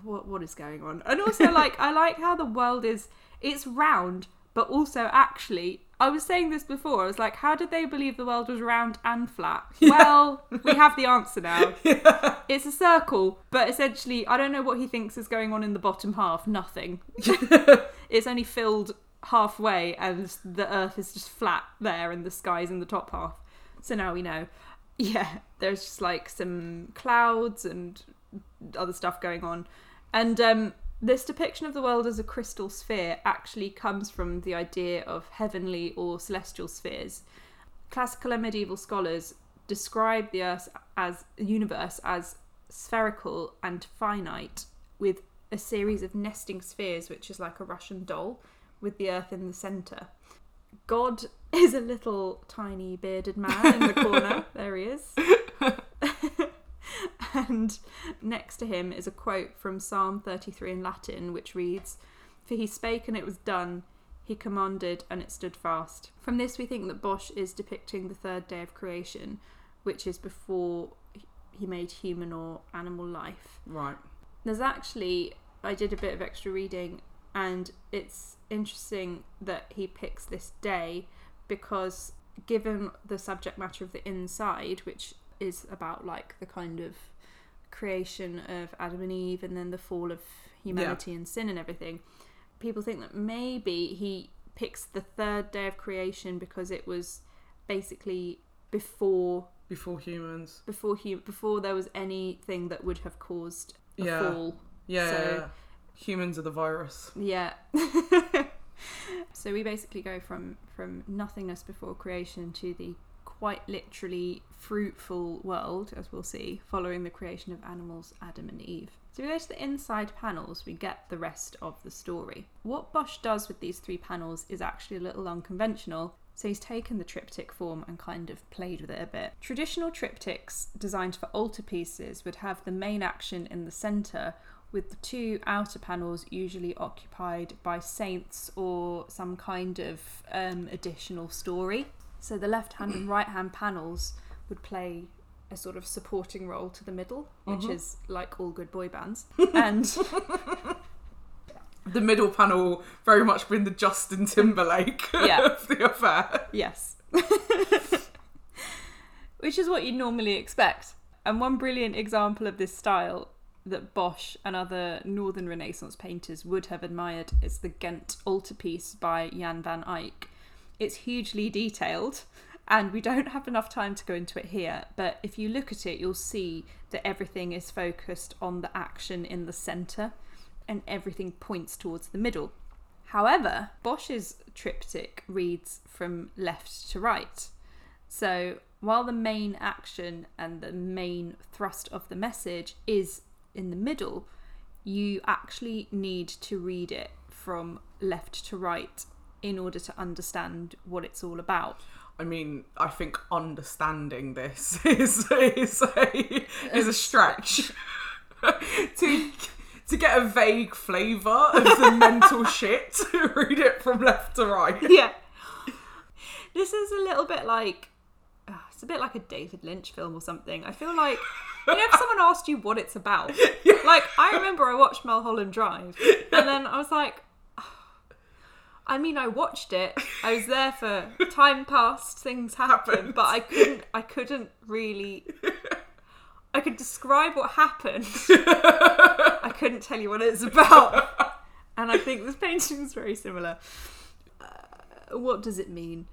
what what is going on? And also, like, I like how the world is. It's round, but also actually, I was saying this before. I was like, how did they believe the world was round and flat? Well, we have the answer now. It's a circle, but essentially, I don't know what he thinks is going on in the bottom half. Nothing. it's only filled halfway, and the Earth is just flat there, and the sky's in the top half. So now we know. Yeah, there's just like some clouds and other stuff going on. And um, this depiction of the world as a crystal sphere actually comes from the idea of heavenly or celestial spheres. Classical and medieval scholars describe the Earth as universe as spherical and finite, with a series of nesting spheres, which is like a Russian doll, with the Earth in the centre. God is a little tiny bearded man in the corner. there he is. And next to him is a quote from Psalm 33 in Latin, which reads, For he spake and it was done, he commanded and it stood fast. From this, we think that Bosch is depicting the third day of creation, which is before he made human or animal life. Right. There's actually, I did a bit of extra reading, and it's interesting that he picks this day because, given the subject matter of the inside, which is about like the kind of creation of Adam and Eve and then the fall of humanity and sin and everything. People think that maybe he picks the third day of creation because it was basically before Before humans. before hu- before there was anything that would have caused a Yeah. fall. Yeah, So- yeah, yeah. Humans are the virus. Yeah. so we basically go from from nothingness before creation to the quite literally fruitful world, as we'll see, following the creation of animals, Adam and Eve. So we go to the inside panels, we get the rest of the story. What Bosch does with these three panels is actually a little unconventional. So he's taken the triptych form and kind of played with it a bit. Traditional triptychs designed for altarpieces would have the main action in the centre, with the two outer panels usually occupied by saints or some kind of um, additional story. So the left hand and right hand panels would play a sort of supporting role to the middle, which mm-hmm. is like all good boy bands. And The middle panel very much been the Justin Timberlake Yeah. of the affair. yes. which is what you'd normally expect. And one brilliant example of this style that Bosch and other Northern Renaissance painters would have admired is the Ghent altarpiece by Jan van Eyck. It's hugely detailed, and we don't have enough time to go into it here, but if you look at it, you'll see that everything is focused on the action in the centre and everything points towards the middle. However, Bosch's triptych reads from left to right. So while the main action and the main thrust of the message is in the middle, you actually need to read it from left to right in order to understand what it's all about. I mean, I think understanding this is is a is a stretch. to to get a vague flavour of the mental shit, read it from left to right. yeah. This is a little bit like uh, it's a bit like a David Lynch film or something. I feel like you know if someone asked you what it's about. Like I remember I watched Mulholland Drive and then I was like I mean I watched it. I was there for time passed, things happened, but I couldn't I couldn't really I could describe what happened. I couldn't tell you what it's about. And I think this painting is very similar. Uh, what does it mean?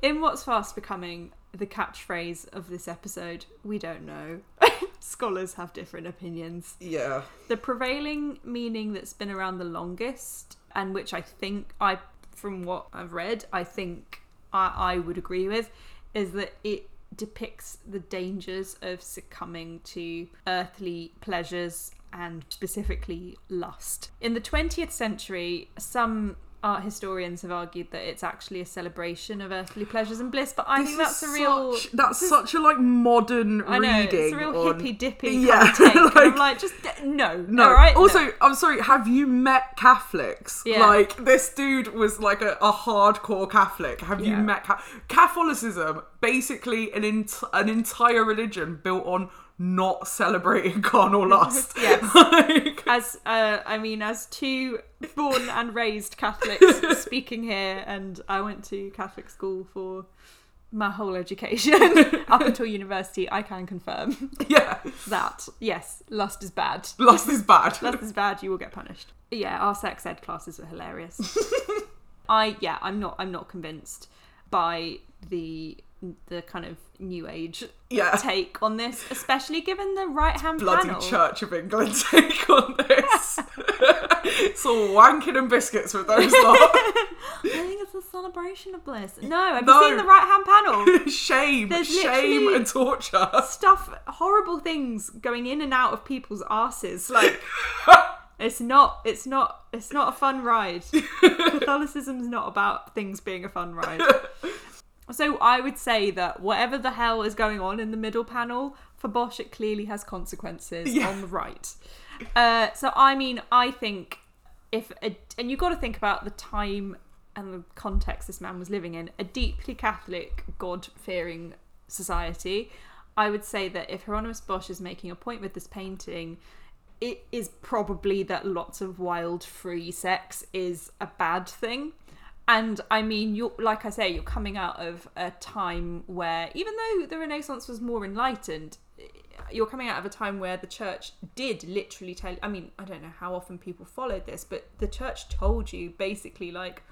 In what's fast becoming the catchphrase of this episode, we don't know. Scholars have different opinions. Yeah. The prevailing meaning that's been around the longest, and which I think I, from what I've read, I think I, I would agree with, is that it depicts the dangers of succumbing to earthly pleasures and specifically lust. In the 20th century, some art historians have argued that it's actually a celebration of earthly pleasures and bliss, but I This think that's a real. such, that's such a like modern I know reading. it's a real on- hippy dippy Yeah, kind of take. and I'm like- like, just no, No. all right. also, no. I'm sorry. Have you met Catholics? Yeah. Like this dude was like a, a hardcore Catholic. Have you met Ca- Catholicism? Basically, an ent- an entire religion built on not celebrating carnal lust. Yes. like, as uh, I mean, as two born and raised Catholics speaking here, and I went to Catholic school for my whole education up until university. I can confirm yeah, that yes, lust is bad. lust is bad. Lust is bad. You will get punished. Yeah, our sex ed classes were hilarious. I yeah, I'm not I'm not convinced by the the kind of new age Yeah. take on this, especially given the right hand Bloody panel. Church of England take on this. it's all wanking and biscuits with those lot. I think it's a celebration of bliss. No, have No. you seen the right hand panel? shame, There's shame and torture. Stuff, horrible things going in and out of people's asses. Like it's not, it's not, it's not a fun ride. Catholicism's not about things being a fun ride. So I would say that whatever the hell is going on in the middle panel for Bosch, it clearly has consequences Yeah. on the right. Uh, so I mean, I think if a, and you've got to think about the time and the context this man was living in, a deeply Catholic, God-fearing society. I would say that if Hieronymus Bosch is making a point with this painting, it is probably that lots of wild free sex is a bad thing. And I mean, you're like I say, you're coming out of a time where, even though the Renaissance was more enlightened, you're coming out of a time where the church did literally tell. I mean, I don't know how often people followed this, but the church told you basically like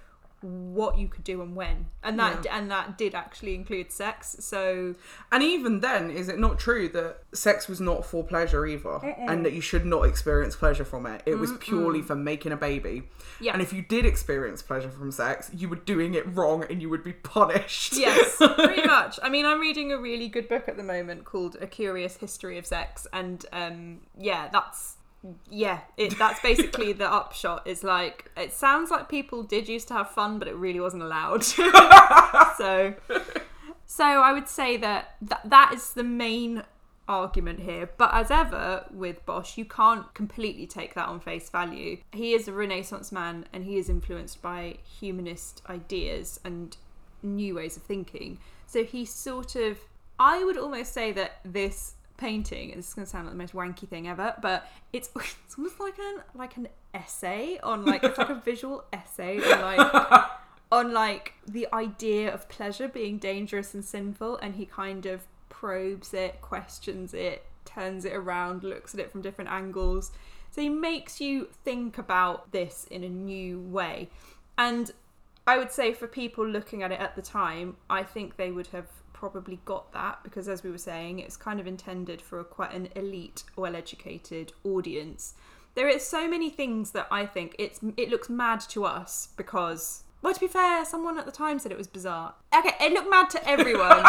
what you could do and when, and that and that did actually include sex. So And even then, is it not true that sex was not for pleasure either, and that you should not experience pleasure from it? It was purely for making a baby. Yeah. And if you did experience pleasure from sex, you were doing it wrong, and you would be punished. Yes, pretty much. I mean, I'm reading a really good book at the moment called A Curious History of Sex, and um, yeah, that's yeah, it, that's basically the upshot. Is like it sounds like people did used to have fun, but it really wasn't allowed. so, so I would say that th- that is the main argument here. But as ever with Bosch, you can't completely take that on face value. He is a Renaissance man, and he is influenced by humanist ideas and new ways of thinking. So he sort of, I would almost say that this painting, this is going to sound like the most wanky thing ever, but it's it's almost like an like an essay on like it's like a visual essay on like on like the idea of pleasure being dangerous and sinful, and he kind of probes it, questions it, turns it around, looks at it from different angles. So he makes you think about this in a new way. And I would say for people looking at it at the time, I think they would have probably got that because, as we were saying, it's kind of intended for a quite an elite, well-educated audience. There is so many things that I think it's it looks mad to us because, well, to be fair, someone at the time said it was bizarre. Okay, it looked mad to everyone,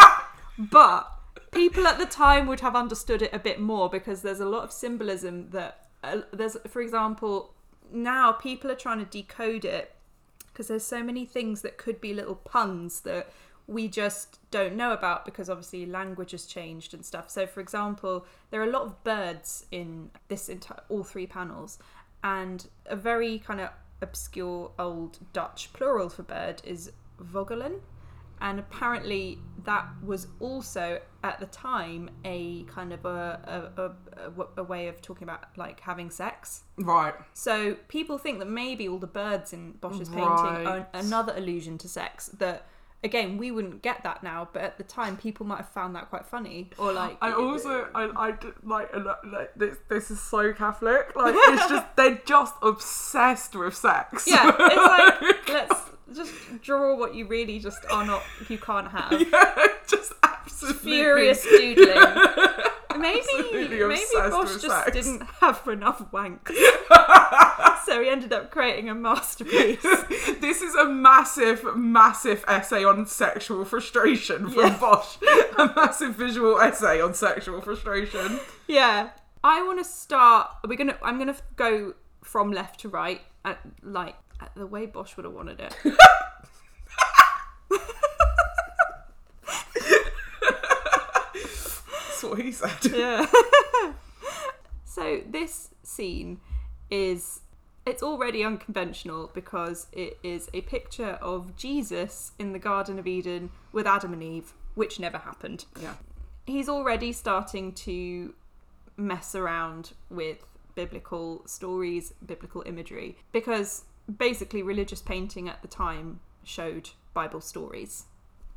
but people at the time would have understood it a bit more because there's a lot of symbolism that uh, there's, for example, now people are trying to decode it because there's so many things that could be little puns that we just don't know about because obviously language has changed and stuff. So, for example, there are a lot of birds in this entire all three panels, and a very kind of obscure old Dutch plural for bird is vogelen, and apparently that was also at the time a kind of a a, a, a way of talking about like having sex. Right. So people think that maybe all the birds in Bosch's Right. painting are another allusion to sex. That again, we wouldn't get that now, but at the time, people might have found that quite funny or like. I also, i, like, a lot- like this. This is so Catholic. Like, it's just they're just obsessed with sex. yeah, it's like let's just draw what you really just are not. You can't have Yeah, just absolutely furious doodling. Maybe maybe Bosch just sex. didn't have enough wank, so he ended up creating a masterpiece. This is a massive, massive essay on sexual frustration from Yeah. Bosch. A massive visual essay on sexual frustration. Yeah. I want to start. We're gonna. I'm gonna go from left to right, at, like at the way Bosch would have wanted it. what he said. Yeah. so this scene is. It's already unconventional because it is a picture of Jesus in the Garden of Eden with Adam and Eve, which never happened. Yeah. he's already starting to mess around with biblical stories, biblical imagery, because basically religious painting at the time showed Bible stories,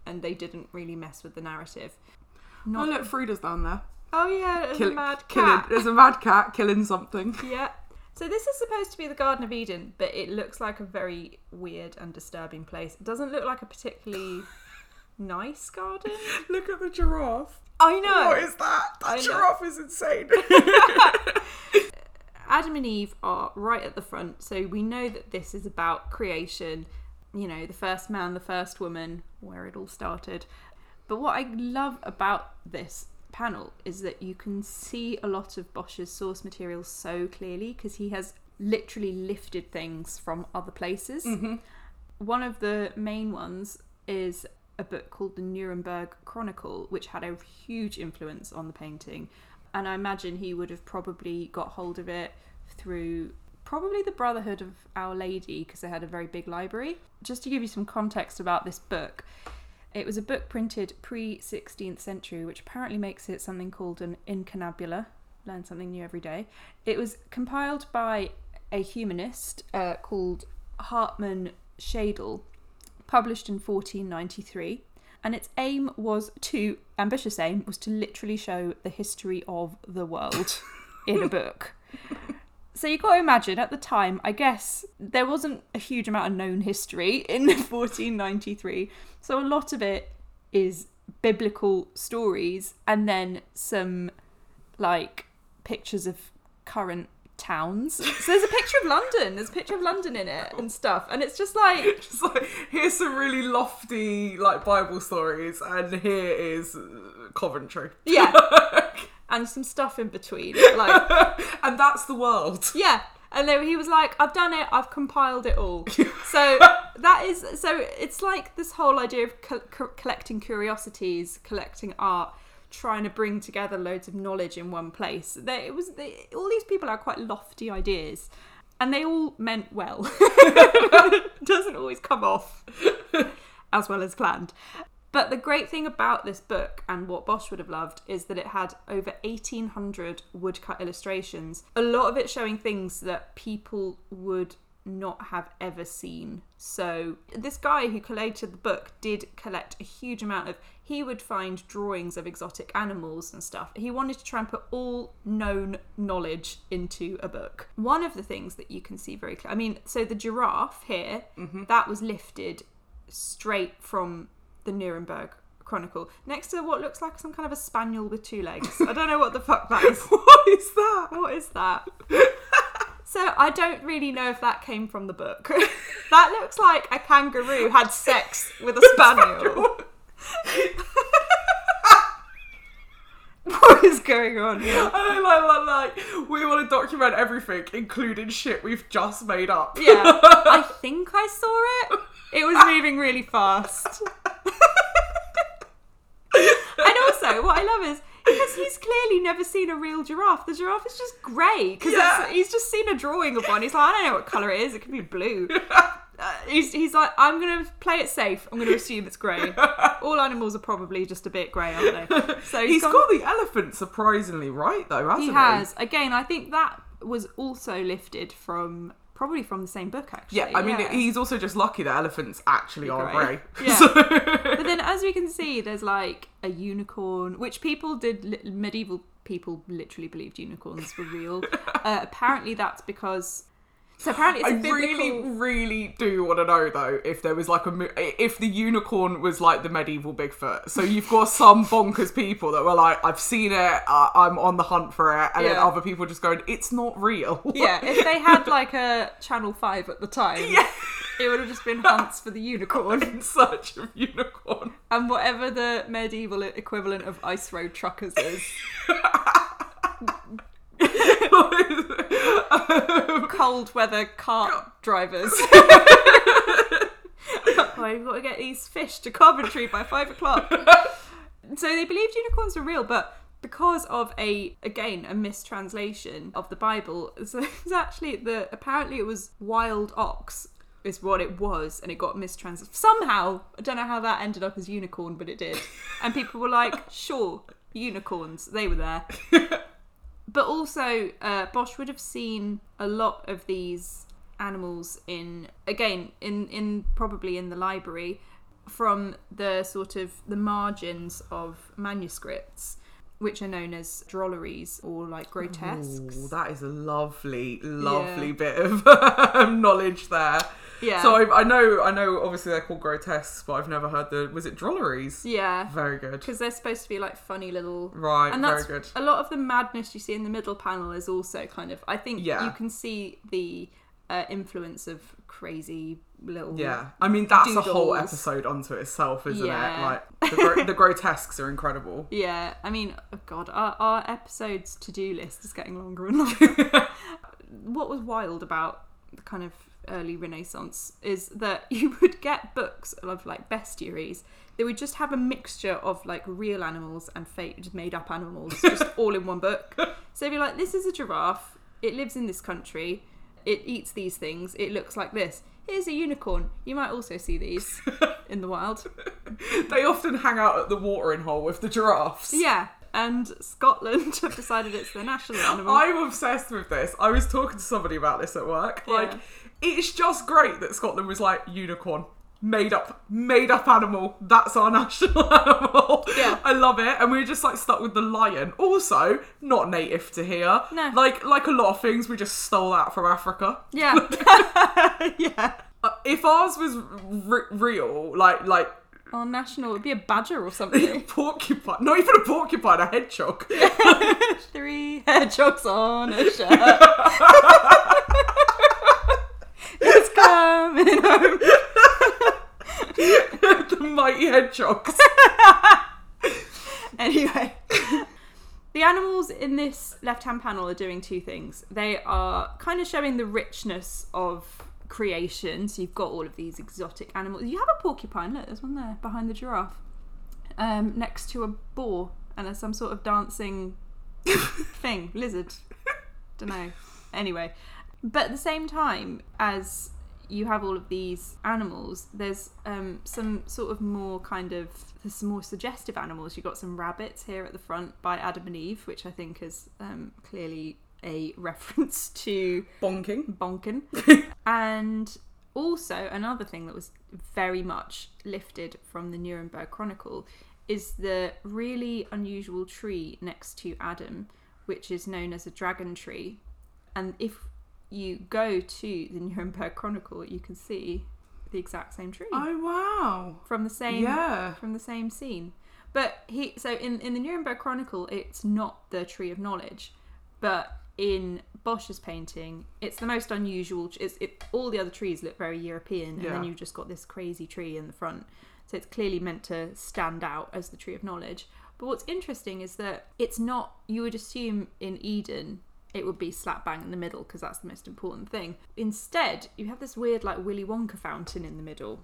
and they didn't really mess with the narrative. Oh look, Frida's down there. oh yeah, there's Kill- a mad killing- cat. There's a mad cat killing something. Yeah. So this is supposed to be the Garden of Eden, but it looks like a very weird and disturbing place. It doesn't look like a particularly nice garden. Look at the giraffe. I know. What is that? I That know. giraffe is insane. Adam and Eve are right at the front, so we know that this is about creation. You know, the first man, the first woman, where it all started. But what I love about this panel is that you can see a lot of Bosch's source material so clearly because he has literally lifted things from other places. Mm-hmm. One of the main ones is a book called the Nuremberg Chronicle, which had a huge influence on the painting. And I imagine he would have probably got hold of it through probably the Brotherhood of Our Lady because they had a very big library. Just to give you some context about this book, it was a book printed pre 16th century, which apparently makes it something called an incunabula. Learn something new every day. It was compiled by a humanist uh, called Hartmann Schedel, published in 1493. And its aim was to, ambitious aim, was to literally show the history of the world in a book. So you got to imagine at the time, I guess there wasn't a huge amount of known history in 1493. So a lot of it is biblical stories and then some like pictures of current towns. So there's a picture of London. There's a picture of London in it and stuff. And it's just like Just like here's some really lofty like Bible stories, and here is Coventry. yeah. and some stuff in between. Like and that's the world. Yeah. And then he was like, I've done it, I've compiled it all. So that is, so it's like this whole idea of co- co- collecting curiosities, collecting art, trying to bring together loads of knowledge in one place. They, it was, they, all these people had quite lofty ideas. And they all meant well. Doesn't always come off as well as planned. But the great thing about this book and what Bosch would have loved is that it had over 1800 woodcut illustrations, a lot of it showing things that people would not have ever seen. So, this guy who collated the book did collect a huge amount of. He would find drawings of exotic animals and stuff. He wanted to try and put all known knowledge into a book. One of the things that you can see very clear, I mean, so the giraffe here, mm-hmm. that was lifted straight from the Nuremberg Chronicle, next to what looks like some kind of a spaniel with two legs. I don't know what the fuck that is. What is that? What is that? so I don't really know if that came from the book. that looks like a kangaroo had sex with a spaniel. what is going on here? I don't like, like, like, we want to document everything, including shit we've just made up. Yeah, I think I saw it. It was moving really fast. and also, what I love is because he's clearly never seen a real giraffe. The giraffe is just grey because Yeah. he's just seen a drawing of one. He's like, I don't know what colour it is. It could be blue. Uh, he's, he's like, I'm gonna play it safe. I'm gonna assume it's grey. All animals are probably just a bit grey, aren't they? So He's gone- got the elephant surprisingly right though, hasn't he he? has. Again, I think that was also lifted from probably from the same book actually. Yeah, I mean, he's also just lucky that elephants actually are Grey. Yeah. So- but then as we can see there's like a unicorn which people did medieval people literally believed unicorns were real uh, apparently that's because so apparently it's I really, really do want to know though if there was like a if the unicorn was like the medieval Bigfoot. So you've got some bonkers people that were like, "I've seen it, uh, I'm on the hunt for it," and then other people just going, "It's not real." yeah if they had like a channel 5 at the time Yeah. it would have just been hunts for the unicorn in search of unicorn. and whatever the medieval equivalent of ice road truckers is cold weather cart drivers. oh, you've got to get these fish to Coventry by five o'clock. so they believed unicorns were real, but because of a again a mistranslation of the Bible, so it's actually the apparently it was wild ox is what it was, and it got mistranslated somehow. I don't know how that ended up as unicorn, but it did, and people were like, sure, unicorns, they were there. But also, uh, Bosch would have seen a lot of these animals in again in in probably in the library from the sort of the margins of manuscripts, which are known as drolleries or like grotesques. Ooh, that is a lovely, lovely Yeah. bit of knowledge there. Yeah. So I, I know, I know. Obviously, they're called grotesques, but I've never heard the. Was it drolleries? yeah, Very good. because they're supposed to be like funny little. Right. And very that's good. a lot of the madness you see in the middle panel is also kind of. I think Yeah. you can see the uh, influence of crazy little. Yeah, I mean that's a whole episode unto itself, isn't Yeah. it? Like the, gro- the grotesques are incredible. Yeah, I mean, oh God, our, our episodes to do list is getting longer and longer. what was wild about the kind of early Renaissance is that you would get books of like bestiaries. They would just have a mixture of like real animals and fake made up animals, just all in one book. So you'd be like, this is a giraffe. It lives in this country. It eats these things. It looks like this. Here's a unicorn. You might also see these in the wild. They often hang out at the watering hole with the giraffes. Yeah, and Scotland have decided it's their national animal. I'm obsessed with this. I was talking to somebody about this at work. Like, Yeah. It's just great that Scotland was like unicorn. made up made up animal that's our national animal Yeah. i love it and we're just like stuck with the lion also not native to here No. like like a lot of things we just stole that from africa Yeah. yeah. Uh, if ours was r- real like like Our national would be a badger or something. porcupine not even a porcupine a hedgehog Three hedgehogs on a shirt. Coming home. the mighty hedgehogs Anyway. The animals in this left hand panel are doing two things. They are kind of showing the richness of creation. So you've got all of these exotic animals. You have a porcupine, look, there's one there behind the giraffe. Um, next to a boar and there's some sort of dancing thing, lizard. Don't know. Anyway, but at the same time as you have all of these animals, there's um, some sort of more kind of there's some more suggestive animals. You've got some rabbits here at the front by Adam and Eve, which I think is um, clearly a reference to bonking Bonken. and also, another thing that was very much lifted from the Nuremberg Chronicle is the really unusual tree next to Adam, which is known as a dragon tree. And if you go to the Nuremberg Chronicle, you can see the exact same tree oh wow from the same yeah from the same scene. But he so in in the Nuremberg Chronicle, it's not the Tree of Knowledge, but in Bosch's painting, it's the most unusual. It's it, all the other trees look very European, and then you've just got this crazy tree in the front. So it's clearly meant to stand out as the Tree of Knowledge. But what's interesting is that it's not. You would assume in Eden it would be slap bang in the middle because that's the most important thing. Instead, you have this weird like Willy Wonka fountain in the middle.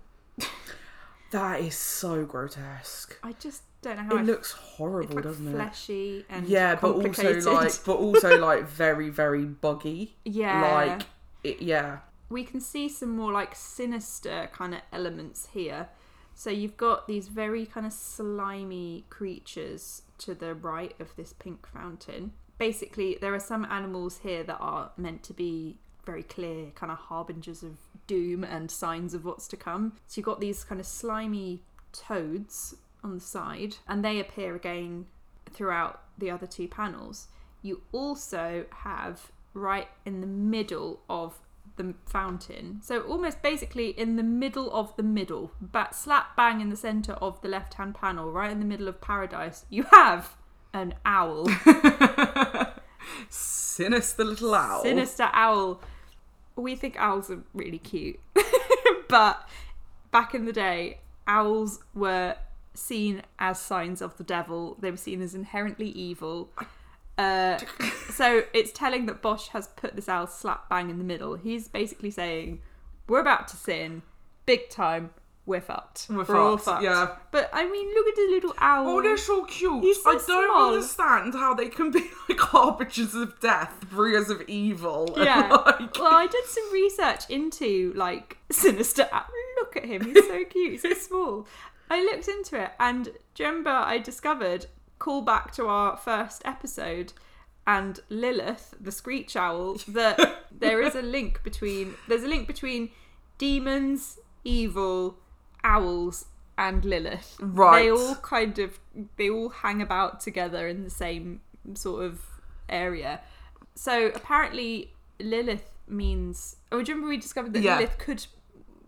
that is so grotesque. I just don't know how. I it looks horrible like doesn't it? fleshy and yeah but also like but also like very very buggy. Yeah. Like it, yeah. We can see some more like sinister kind of elements here. So you've got these very kind of slimy creatures to the right of this pink fountain basically there are some animals here that are meant to be very clear kind of harbingers of doom and signs of what's to come. So you've got these kind of slimy toads on the side and they appear again throughout the other two panels. You also have right in the middle of the fountain so almost basically in the middle of the middle but slap bang in the center of the left hand panel right in the middle of paradise you have an owl. Sinister little owl. Sinister owl. We think owls are really cute. But back in the day owls were seen as signs of the devil. They were seen as inherently evil. Uh, so it's telling that Bosch has put this owl slap bang in the middle. He's basically saying we're about to sin big time we're fucked We're all fucked, fucked yeah. but i mean look at the little owl Oh, they're so cute. He's so I don't small. understand how they can be like harbingers of death, bringers of evil. Yeah. like- Well, I did some research into like sinister. Look at him; he's so cute, He's so small. I looked into it, and do remember I discovered call back to our first episode and Lilith, the screech owl, that there is a link between there's a link between demons, evil, owls, and Lilith. Right. They all kind of they all hang about together in the same sort of area. So apparently Lilith means. Oh, do you remember we discovered that Yeah. Lilith could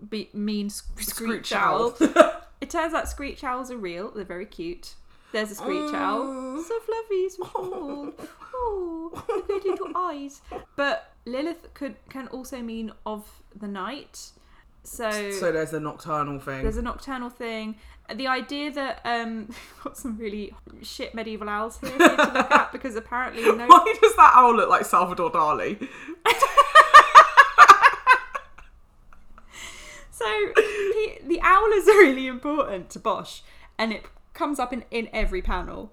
be mean sc- screech, Screech owl? owl. it turns out screech owls are real. They're very cute. There's a screech Oh. owl, so fluffy, so small. Oh, look at little eyes. But Lilith could can also mean of the night. So, so there's a nocturnal thing. there's a nocturnal thing. The idea that um, got some really shit medieval owls here for to look at because apparently no Why does that owl look like Salvador Dali? So the, the owl is really important to Bosch, and it comes up in, in every panel.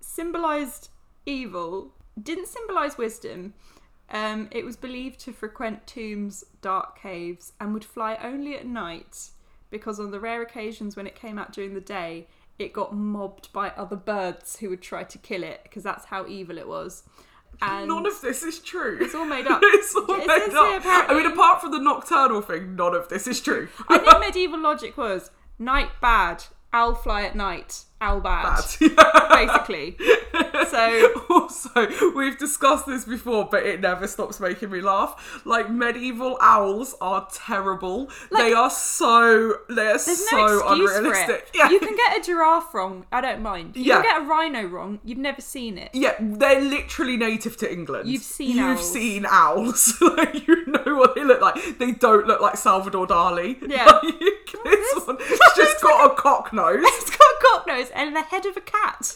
Symbolized evil, didn't symbolize wisdom. Um, it was believed to frequent tombs, dark caves, and would fly only at night because on the rare occasions when it came out during the day, it got mobbed by other birds who would try to kill it because that's how evil it was. And None of this is true. it's all made up. It's all It made up. I mean, apart from the nocturnal thing, none of this is true. I think medieval logic was night bad, owl fly at night, owl bad. Basically. So also, we've discussed this before, but it never stops making me laugh. Like medieval owls are terrible. they are so they are there's so no unrealistic. Yeah. You can get a giraffe wrong, I don't mind. You Yeah. can get a rhino wrong, you've never seen it. Yeah, they're literally native to England. You've seen You've owls. seen owls. like, you know what they look like. They don't look like Salvador Dali. Yeah. Like, this one, it's just got a cock nose. It's got a cock nose and the head of a cat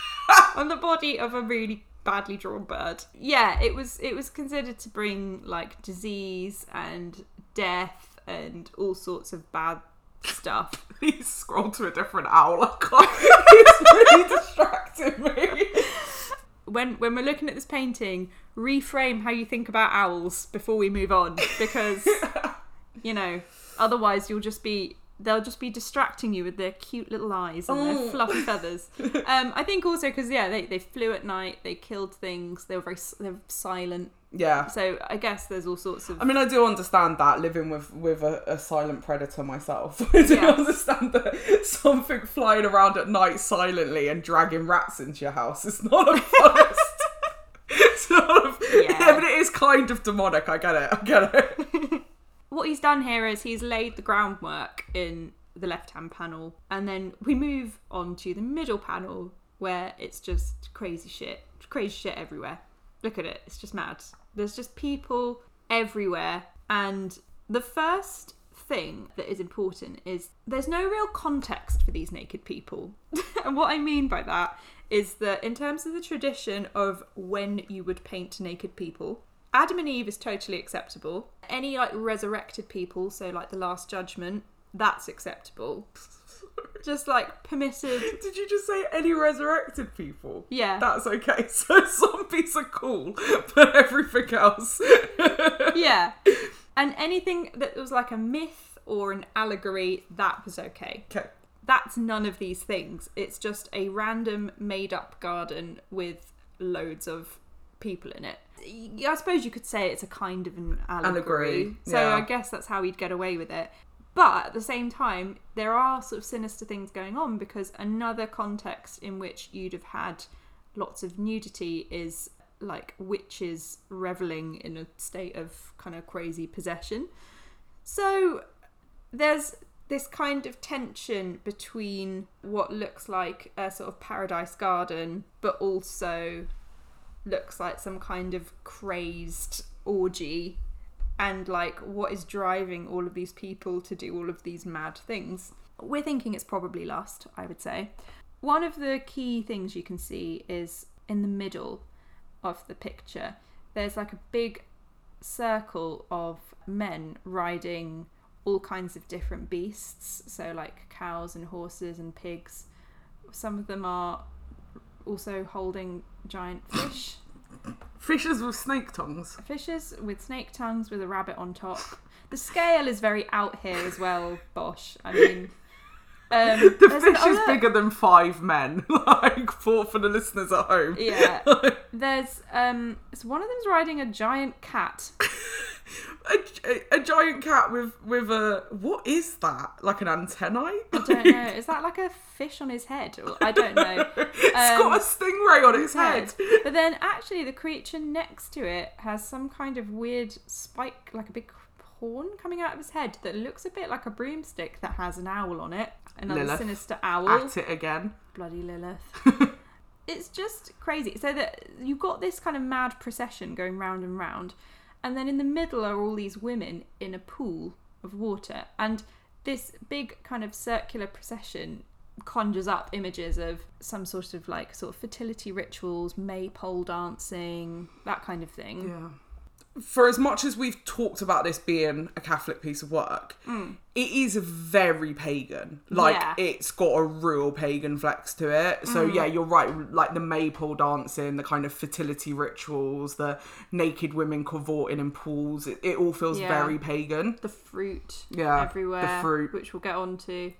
on the body of a really badly drawn bird. Yeah, it was it was considered to bring like disease and death and all sorts of bad stuff. Please scroll to a different owl. It's really distracting me. When when we're looking at this painting, reframe how you think about owls before we move on because you know, otherwise you'll just be they'll just be distracting you with their cute little eyes and their Oh. fluffy feathers. Um, I think also because yeah, they, they flew at night, they killed things, they were very s- they're silent. Yeah. So I guess there's all sorts of I mean, I do understand that living with with a, a silent predator myself. I do Yes. understand that something flying around at night silently and dragging rats into your house is not a forest. it's not a, Yeah. yeah, but it is kind of demonic. I get it. I get it. What he's done here is he's laid the groundwork in the left hand panel, and then we move on to the middle panel where it's just crazy shit, crazy shit everywhere. Look at it, it's just mad. There's just people everywhere, and the first thing that is important is there's no real context for these naked people. and what I mean by that is that in terms of the tradition of when you would paint naked people, Adam and Eve is totally acceptable. Any like resurrected people, so like the Last Judgment, that's acceptable. Just like permitted. Did you just say any resurrected people? Yeah. That's okay. So zombies are cool, but everything else. yeah. And anything that was like a myth or an allegory, that was okay. okay. That's none of these things. It's just a random made up garden with loads of people in it. I suppose you could say it's a kind of an allegory. Allegory, So yeah. I guess that's how he'd get away with it. But at the same time, there are sort of sinister things going on because another context in which you'd have had lots of nudity is like witches reveling in a state of kind of crazy possession. So there's this kind of tension between what looks like a sort of paradise garden, but also looks like some kind of crazed orgy, and like what is driving all of these people to do all of these mad things. We're thinking it's probably lust, I would say. One of the key things you can see is in the middle of the picture, there's like a big circle of men riding all kinds of different beasts, so like cows and horses and pigs. Some of them are also holding giant fish, Fishes with snake tongues. fishes with snake tongues with a rabbit on top. The scale is very out here as well, Bosch. I mean, um, The fish is look. bigger than five men. like for for the listeners at home. Yeah, there's um, so one of them's riding a giant cat. A, a, a giant cat with with a what is that? Like an antennae? I don't know. Is that like a fish on his head? I don't know. It's Um, got a stingray on its head. But then actually the creature next to it has some kind of weird spike, like a big horn coming out of his head that looks a bit like a broomstick that has an owl on it. Another Lilith. sinister owl. At it again. Bloody Lilith. it's just crazy. So that you've got this kind of mad procession going round and round, and then in the middle are all these women in a pool of water, and this big kind of circular procession conjures up images of some sort of like sort of fertility rituals, maypole dancing, that kind of thing. Yeah. For as much as we've talked about this being a Catholic piece of work, it is very pagan. Like Yeah. it's got a real pagan flex to it. So yeah, you're right. Like the maypole dancing, the kind of fertility rituals, the naked women cavorting in pools. It, it all feels Yeah. very pagan. The fruit Yeah, everywhere. the fruit. which we'll get on to.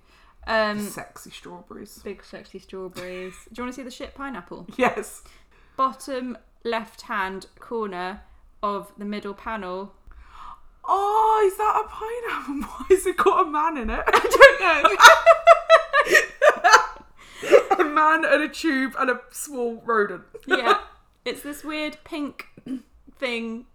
Um, Sexy strawberries. big sexy strawberries. Do you want to see the shit pineapple? Yes. bottom left hand corner of the middle panel. Oh, is that a pineapple? Why has it got a man in it? I don't know. a man and a tube and a small rodent. yeah, it's this weird pink thing.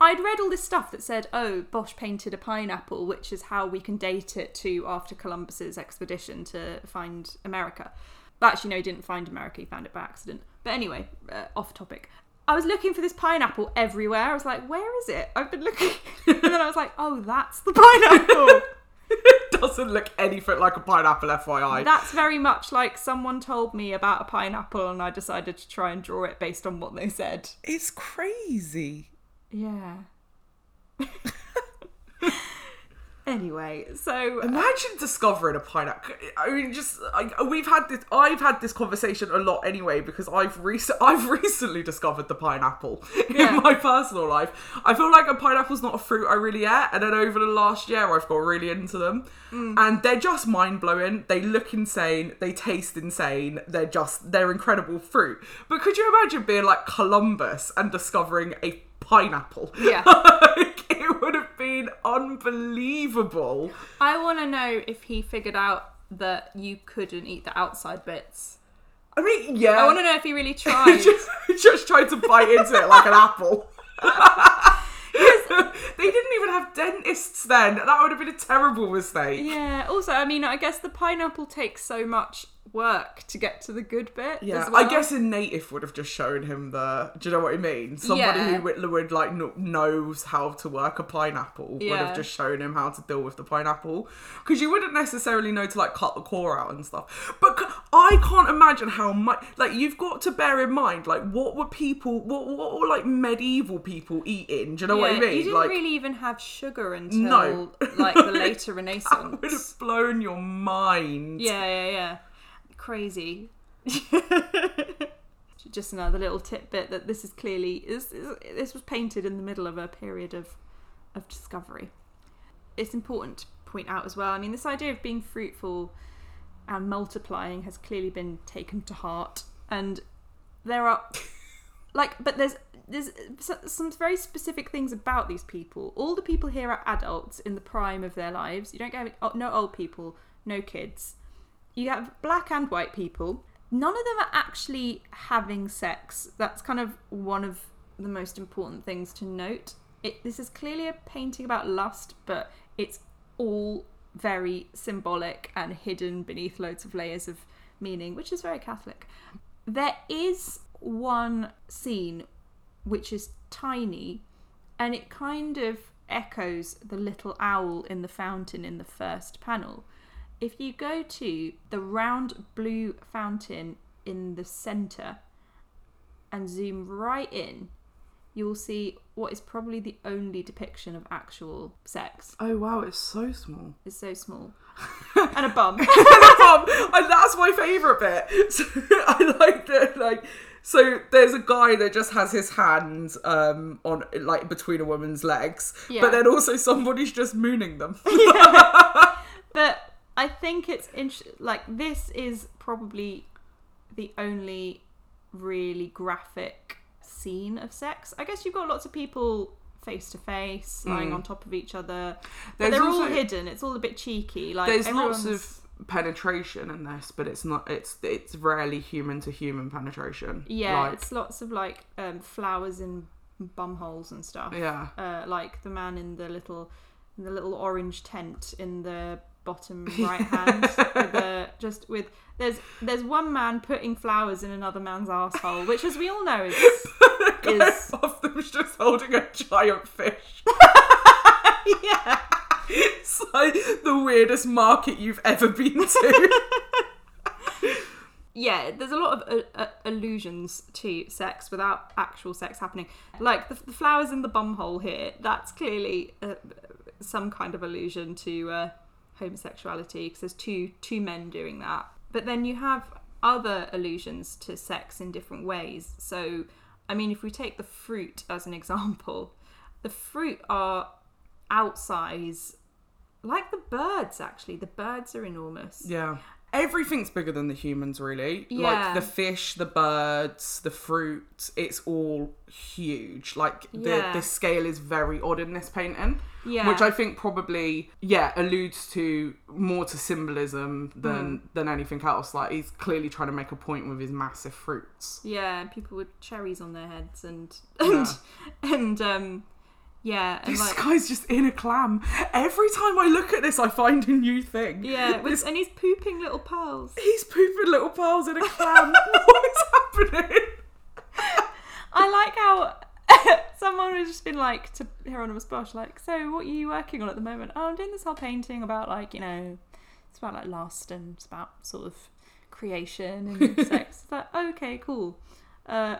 I'd read all this stuff that said, oh, Bosch painted a pineapple, which is how we can date it to after Columbus's expedition to find America. But actually, no, he didn't find America, he found it by accident. But anyway, uh, off topic. I was looking for this pineapple everywhere. I was like, where is it? I've been looking. and then I was like, oh, that's the pineapple. it doesn't look anything like a pineapple, FYI. That's very much like someone told me about a pineapple and I decided to try and draw it based on what they said. It's crazy. Yeah. anyway, so uh, Imagine discovering a pineapple. I mean, just I, we've had this. I've had this conversation a lot anyway because I've recent I've recently discovered the pineapple Yeah. in my personal life. I feel like a pineapple's not a fruit I really ate, and then over the last year I've got really into them, mm. and they're just mind blowing. They look insane. They taste insane. They're just they're incredible fruit. But could you imagine being like Columbus and discovering a pineapple? Yeah. like, it would have been unbelievable. I want to know if he figured out that you couldn't eat the outside bits. I mean, yeah. I want to know if he really tried. just, just tried to bite into it like an apple. they didn't even have dentists then. That would have been a terrible mistake. yeah. Also, I mean, I guess the pineapple takes so much work to get to the good bit. Yeah, well. I guess a native would have just shown him the. Do you know what I mean? Somebody Yeah. who would, would like kn- knows how to work a pineapple would have just shown him how to deal with the pineapple because you wouldn't necessarily know to like cut the core out and stuff. But I can't imagine how much. Like you've got to bear in mind, like what were people, what what were like medieval people eating? Do you know what I mean? You didn't like really even have sugar until No. like the later that would Renaissance. have blown your mind. Yeah, yeah, yeah. Crazy. Just another little tidbit that this is clearly this, this was painted in the middle of a period of of discovery. It's important to point out as well. I mean, this idea of being fruitful and multiplying has clearly been taken to heart, and there are like, but there's there's some very specific things about these people. All the people here are adults in the prime of their lives. You don't get oh, no old people, no kids. You have black and white people. None of them are actually having sex. That's kind of one of the most important things to note. It, this is clearly a painting about lust, but it's all very symbolic and hidden beneath loads of layers of meaning, which is very Catholic. There is one scene which is tiny and it kind of echoes the little owl in the fountain in the first panel. If you go to the round blue fountain in the center and zoom right in, you'll see what is probably the only depiction of actual sex. Oh wow, it's so small. It's so small. and a bum. Um, and that's my favourite bit. So, I like that. Like, so there's a guy that just has his hands um on like between a woman's legs, Yeah. but then also somebody's just mooning them. yeah. But I think it's int- like this is probably the only really graphic scene of sex. I guess you've got lots of people face to face, lying on top of each other. But. There's they're all also- hidden. It's all a bit cheeky. Like There's lots of penetration in this, but it's not. It's it's rarely human to human penetration. yeah, Like, it's lots of like um, flowers in bum holes and stuff. yeah. uh, like the man in the little in the little orange tent in the bottom right hand with the, just with there's there's one man putting flowers in another man's asshole which as we all know is is above them's just holding a giant fish. yeah It's like the weirdest market you've ever been to. yeah there's a lot of uh, uh, allusions to sex without actual sex happening like the, the flowers in the bum hole here that's clearly uh, some kind of allusion to uh, homosexuality because there's two two men doing that. But then you have other allusions to sex in different ways. So i mean if we take the fruit as an example the fruit are outsize like the birds actually. The birds are enormous. Yeah. Everything's bigger than the humans really Yeah. like the fish the birds the fruit it's all huge like the, Yeah. the scale is very odd in this painting Yeah. which i think probably yeah alludes to more to symbolism than Hmm. than anything else like he's clearly trying to make a point with his massive fruits Yeah, people with cherries on their heads and Yeah. and and um yeah, and this like guy's just in a clam every time i look at this i find a new thing yeah, with, and he's pooping little pearls. he's pooping little pearls in a clam what is happening I like how someone has just been like to Hieronymus Bosch, like, so what are you working on at the moment? Oh, I'm doing this whole painting about like, you know, it's about like lust and it's about sort of creation and sex. It's like, okay, cool. Uh,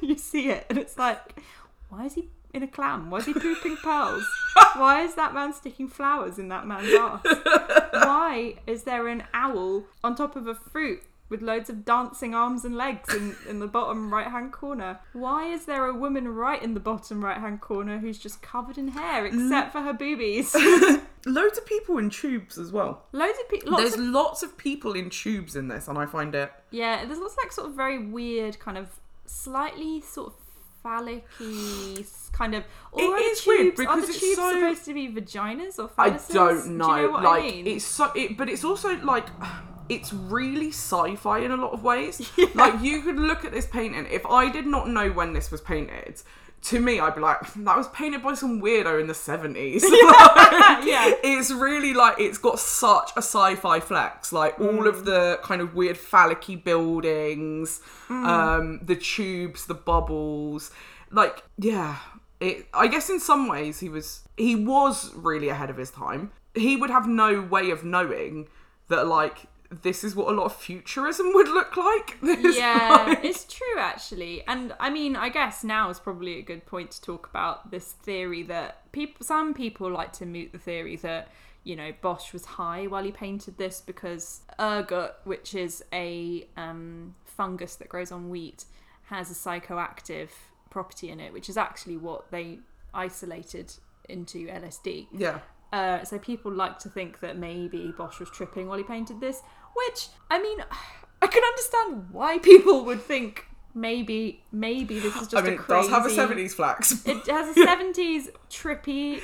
you see it and it's like, why is he in a clam? Why is he pooping pearls? Why is that man sticking flowers in that man's ass? Why is there an owl on top of a fruit with loads of dancing arms and legs in, in the bottom right hand corner? Why is there a woman right in the bottom right hand corner who's just covered in hair mm. except for her boobies? loads of people in tubes as well loads of people. There's of, lots of people in tubes in this, and I find it. yeah, there's lots of like sort of very weird, kind of slightly sort of phallic-y kind of. Or It are the weird tubes, are because the it's tubes so- supposed to be vaginas or I phalluses? don't know. Do you know what like I mean? it's so, it, but it's also like. It's really sci-fi in a lot of ways. Like you could look at this painting. If I did not know when this was painted, to me, I'd be like, that was painted by some weirdo in the seventies. yeah. it's really like it's got such a sci-fi flex like all of the kind of weird phallic buildings um the tubes the bubbles like yeah it i guess in some ways he was he was really ahead of his time he would have no way of knowing that like this is what a lot of futurism would look like This, yeah, like- it's true actually. And I mean, I guess now is probably a good point to talk about this theory that people some people like to moot the theory that you know Bosch was high while he painted this because ergot, which is a um, fungus that grows on wheat, has a psychoactive property in it, which is actually what they isolated into LSD. yeah Uh, so people like to think that maybe Bosch was tripping while he painted this, which I mean, I can understand why people would think maybe maybe this is just i mean a it does have a 70s flax It has a seventies trippy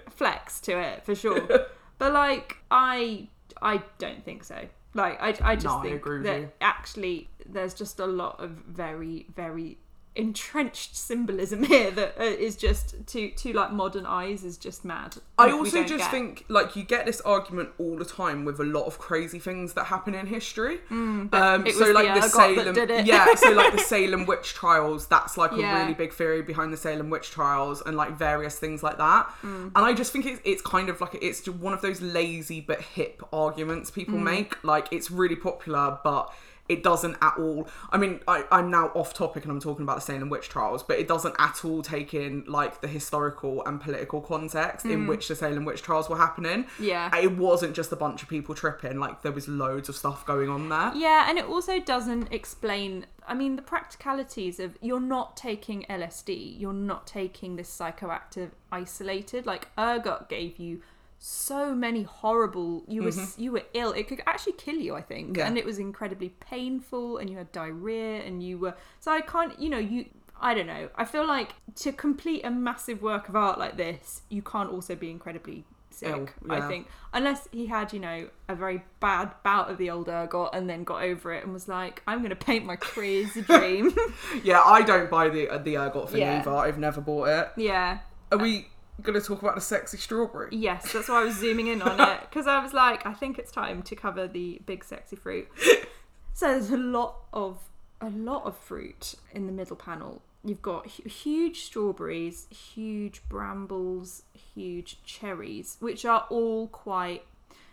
flex to it for sure, but like I I don't think so. Like I I just No, I think with that you. actually there's just a lot of very very entrenched symbolism here that uh, just to to like modern eyes is just mad. I also just get. think like you get this argument all the time with a lot of crazy things that happen in history. um, Mm, it so like the the, Salem, yeah. So like the Salem witch trials. That's like Yeah. a really big theory behind the Salem witch trials and like various things like that. Mm. And I just think it's it's kind of like it's one of those lazy but hip arguments people Mm. make. Like it's really popular, but. It doesn't at all. I mean, I, I'm now off topic and I'm talking about the Salem witch trials, but it doesn't at all take in like the historical and political context in which the Salem witch trials were happening. Mm. Yeah. It wasn't just a bunch of people tripping, like there was loads of stuff going on there. Yeah, and it also doesn't explain. I mean, the practicalities of you're not taking LSD, you're not taking this psychoactive isolated. Like ergot gave you so many horrible. You were you were ill. It could actually kill you, I think, Mm-hmm. Yeah. and it was incredibly painful, and you had diarrhea, and you were. So I can't. You know, you. I don't know. I feel like to complete a massive work of art like this, you can't also be incredibly sick. Ill, I think unless he had, you know, a very bad bout of the old ergot and then got over it and was like, I'm going to paint my crazy dream. Yeah, I don't buy the uh, the ergot thing Yeah. either. I've never bought it. yeah. Are we gonna talk about the sexy strawberry? Yes, that's why I was zooming in on it because I was like, I think it's time to cover the big sexy fruit. So there's a lot of a lot of fruit in the middle panel. You've got huge strawberries, huge brambles, huge cherries, which are all quite.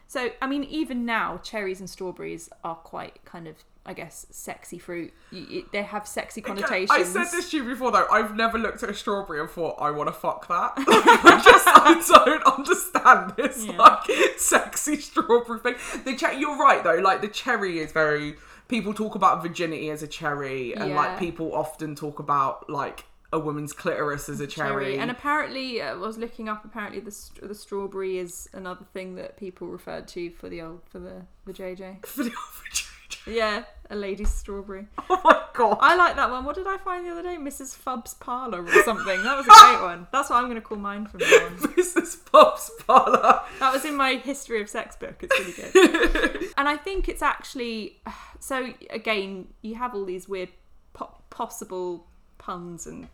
So I mean, even now, cherries and strawberries are quite kind of, I guess, sexy fruit. You, it, they have sexy connotations. I said this to you before though. I've never looked at a strawberry and thought I want to fuck that. I just I don't understand this Yeah. like sexy strawberry thing. The che- you're right though. Like the cherry is very. People talk about virginity as a cherry, and Yeah. like people often talk about like a woman's clitoris as a cherry. And apparently, uh, I was looking up. Apparently, the st- the strawberry is another thing that people referred to for the old for the the JJ. For the average- Yeah, a lady's strawberry. oh my god. I like that one. What did I find the other day? Mrs. Fubb's parlor or something. That was a great one. That's what I'm going to call mine from now on. This is parlour. That was in my history of sex book. It's really good. and I think it's actually so. Again, you have all these weird po- possible puns and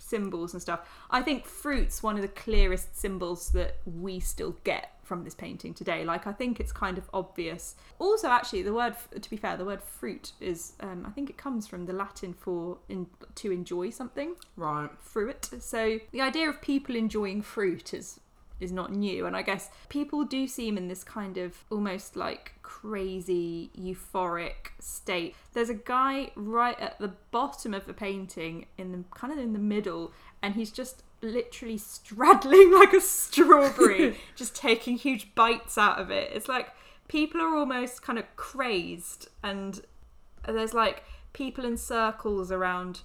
symbols and stuff. I think fruit's one of the clearest symbols that we still get from this painting today. Like I think it's kind of obvious. Also, actually, the word to be fair, the word fruit is um, I think it comes from the Latin for in, to enjoy something Right. fruit. So the idea of people enjoying fruit is is not new and I guess people do seem in this kind of almost like crazy euphoric state. There's a guy right at the bottom of the painting in the kind of in the middle and he's just literally straddling like a strawberry just taking huge bites out of it. It's like people are almost kind of crazed and there's like people in circles around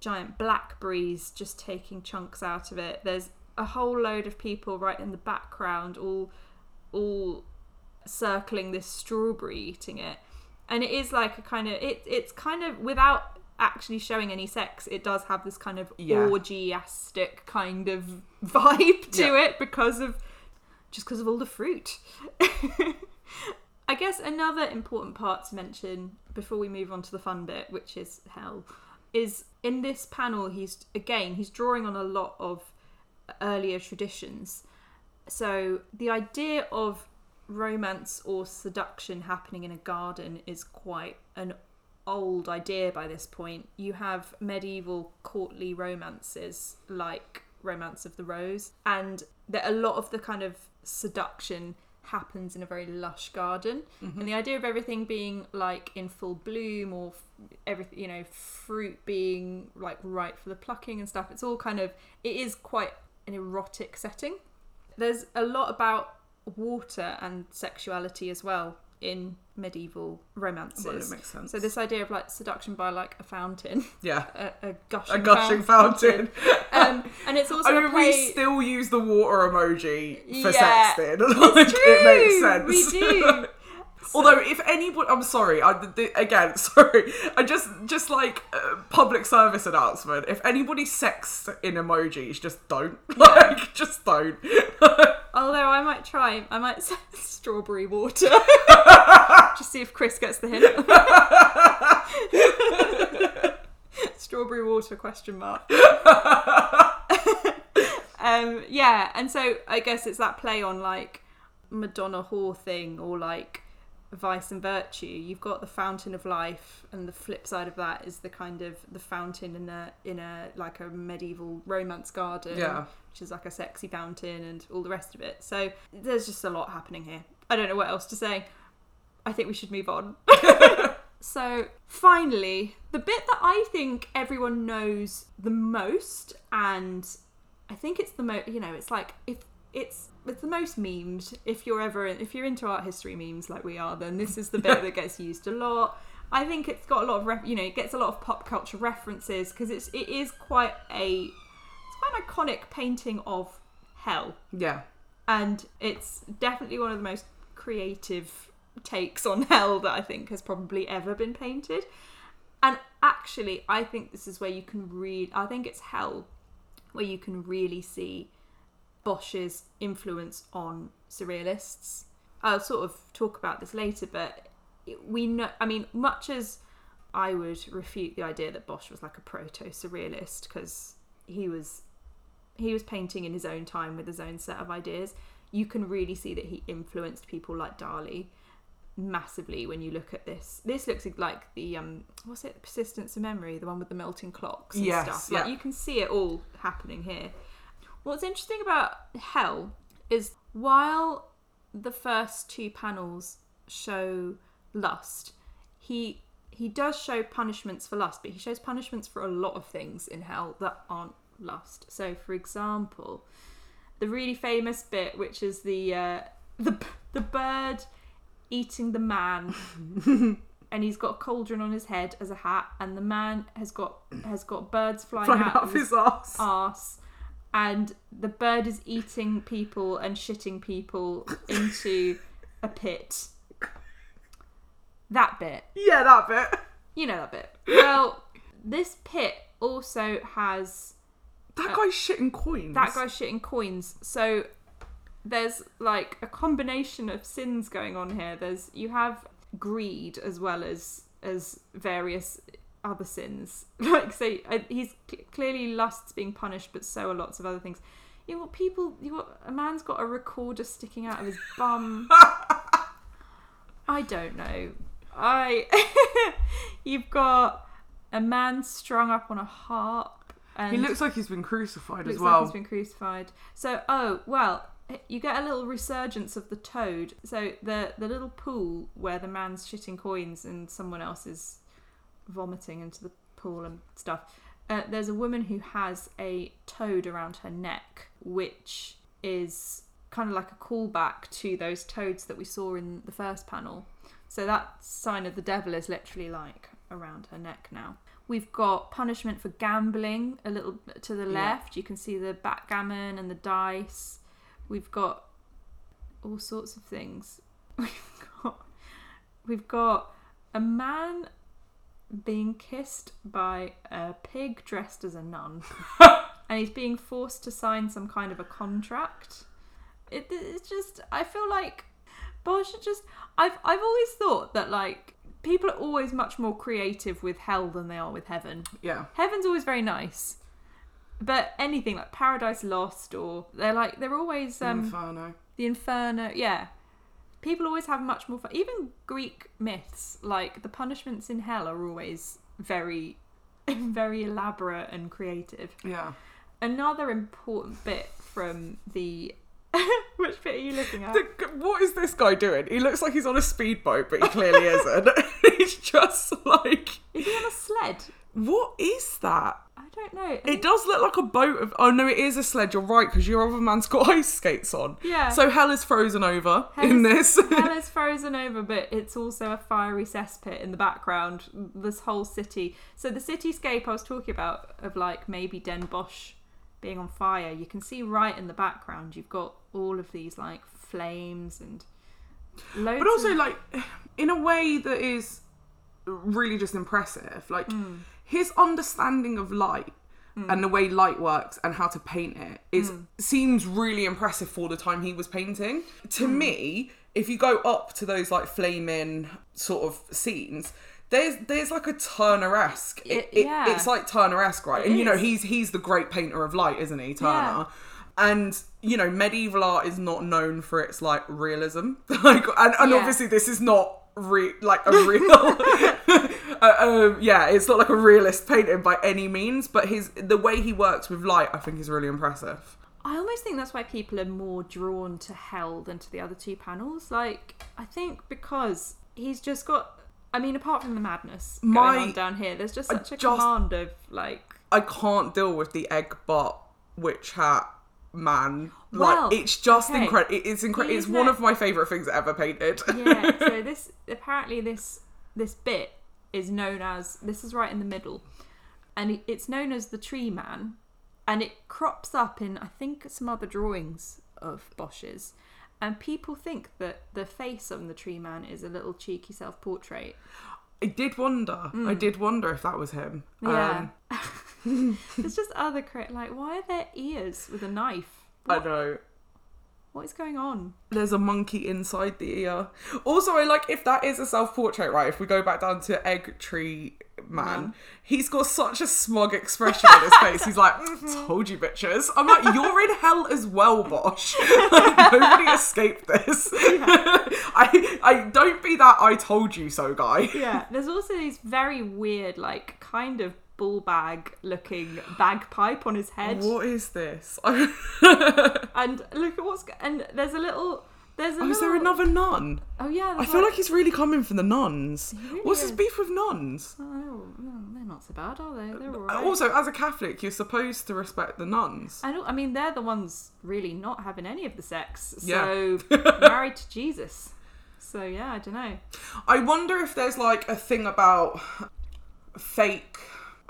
giant blackberries just taking chunks out of it. There's a whole load of people right in the background, all all circling this strawberry, eating it, and it is like a kind of it. It's kind of without actually showing any sex. It does have this kind of Yeah. orgiastic kind of vibe to Yeah. it because of just because of all the fruit. I guess another important part to mention before we move on to the fun bit, which is hell, is in this panel he's again he's drawing on a lot of earlier traditions. So the idea of romance or seduction happening in a garden is quite an old idea by this point. You have medieval courtly romances like Romance of the Rose, and that a lot of the kind of seduction happens in a very lush garden. Mm-hmm. And the idea of everything being like in full bloom or everything, you know, fruit being like right for the plucking and stuff, it's all kind of, it is quite an erotic setting. There's a lot about water and sexuality as well in medieval romances. Well, it makes sense. So this idea of like seduction by like a fountain, Yeah. a, a gushing, A gushing fountain. um, and it's also I mean, play. we still use the water emoji for Yeah. sexting. Like, it makes sense. We do. Although, if anybody, I'm sorry. I, the, again, sorry. I just, just like uh, public service announcement. If anybody sexts in emojis, just don't. Like, just don't. Although I might try, I might say strawberry water. Just see if Chris gets the hint. strawberry water question mark. um, yeah, and so I guess it's that play on like Madonna whore thing or like vice and virtue. You've got the fountain of life, and the flip side of that is the kind of the fountain in a in a like a medieval romance garden Yeah. which is like a sexy fountain and all the rest of it. So there's just a lot happening here. I don't know what else to say. I think we should move on. so finally, the bit that I think everyone knows the most, and I think it's the most, you know, it's like if it's it's the most memed. If you're ever if you're into art history memes like we are, then this is the bit that gets used a lot. I think it's got a lot of ref- you know it gets a lot of pop culture references because it's it is quite a it's quite an iconic painting of hell Yeah. and it's definitely one of the most creative takes on hell that I think has probably ever been painted. And actually, I think this is where you can read. I think it's hell where you can really see Bosch's influence on surrealists. I'll sort of talk about this later, but we know. I mean, much as I would refute the idea that Bosch was like a proto surrealist because he was he was painting in his own time with his own set of ideas. You can really see that he influenced people like Dali massively when you look at this. This looks like the um what's it, Persistence of Memory, the one with the melting clocks and Yes, stuff. Like yeah. you can see it all happening here. What's interesting about Hell is while the first two panels show lust, he he does show punishments for lust, but he shows punishments for a lot of things in hell that aren't lust. So, for example, the really famous bit, which is the uh, the the bird eating the man and he's got a cauldron on his head as a hat, and the man has got has got birds flying, Flying out out of of his his ass. And the bird is eating people and shitting people into a pit. That bit, Yeah, that bit. you know that bit. Well, this pit also has That uh, guy's shitting coins. that guy's shitting coins. So there's like a combination of sins going on here. There's you have greed as well as as various other sins. Like so, he's clearly lusts being punished, but so are lots of other things. You got people. You got a man's got a recorder sticking out of his bum. I don't know. I you've got a man strung up on a harp. And He looks like he's been crucified as well. like he's been crucified. So, oh well, you get a little resurgence of the toad. So the the little pool where the man's shitting coins and someone else is vomiting into the pool and stuff. Uh, there's a woman who has a toad around her neck, which is kind of like a callback to those toads that we saw in the first panel. So that sign of the devil is literally like around her neck now. We've got punishment for gambling a little to the Yeah. left. You can see the backgammon and the dice. We've got all sorts of things. We've got we've got a man being kissed by a pig dressed as a nun, and he's being forced to sign some kind of a contract. It, it's just I feel like Bosch just I've I've always thought that like people are always much more creative with hell than they are with heaven. yeah. Heaven's always very nice. But anything like Paradise Lost or they're like they're always um Inferno. the Inferno, yeah. People always have much more fun. Even Greek myths, like the punishments in hell, are always very, very elaborate and creative. Yeah. Another important bit from the. Which bit are you looking at? The, what is this guy doing? He looks like he's on a speedboat, but he clearly isn't. he's just like, Is he on a sled? what is that? I don't know. It does look like a boat of. Oh no, it is a sled. You're right because your other man's got ice skates on. Yeah. So hell is frozen over Hell in is- this. Hell is frozen over, but it's also a fiery cesspit in the background. This whole city. So the cityscape I was talking about of like maybe Den Bosch being on fire. You can see right in the background. You've got all of these like flames and loads. but also of, like in a way that is really just impressive. Like Hmm. His understanding of light. And the way light works and how to paint it is Hmm. seems really impressive for the time he was painting. To Hmm. me, if you go up to those like flaming sort of scenes, there's there's like a Turner-esque. It, It- it- yeah. it's like Turner-esque, right? And you know he's he's the great painter of light, isn't he, Turner? Yeah. And you know medieval art is not known for its like realism, like and, and Yeah. obviously this is not re- like a real. uh, um, yeah, it's not like a realist painting by any means, but his the way he works with light, I think, is really impressive. I almost think that's why people are more drawn to Hell than to the other two panels. Like, I think because he's just got. I mean, apart from the madness going on down here, there's just such a just- command of like. I can't deal with the egg butt witch hat man. Well, like it's just okay. incredible. It's incredible. It's one ne- of my favorite things ever painted. yeah so this apparently this this bit is known as this is right in the middle and it's known as the tree man and it crops up in i think some other drawings of bosch's and people think that the face on the tree man is a little cheeky self-portrait I did wonder. I did wonder if that was him. Mm. yeah Um, there's just other crit like why are there ears with a knife I know. What is going on There's a monkey inside the ear. Also, I like if that is a self portrait, right? If we go back down to Egg Tree Man, Man. he's got such a smug expression on his face. He's like, "Mm, "Told you, bitches." I'm like, "You're in hell as well, Bosch. Like, nobody escaped this." I, I don't be that I told you so guy. yeah there's also these very weird like kind of bull bag looking bagpipe on his head What is this? and look at what's and there's a little there's a Oh, is there another nun? oh yeah I feel like he's really coming for the nuns. really What's his beef with nuns? oh, they're not so bad are they they're alright Also, as a Catholic, you're supposed to respect the nuns. I don't I mean they're the ones really not having any of the sex Yeah. so married to Jesus So yeah, I don't know. I wonder if there's like a thing about fake.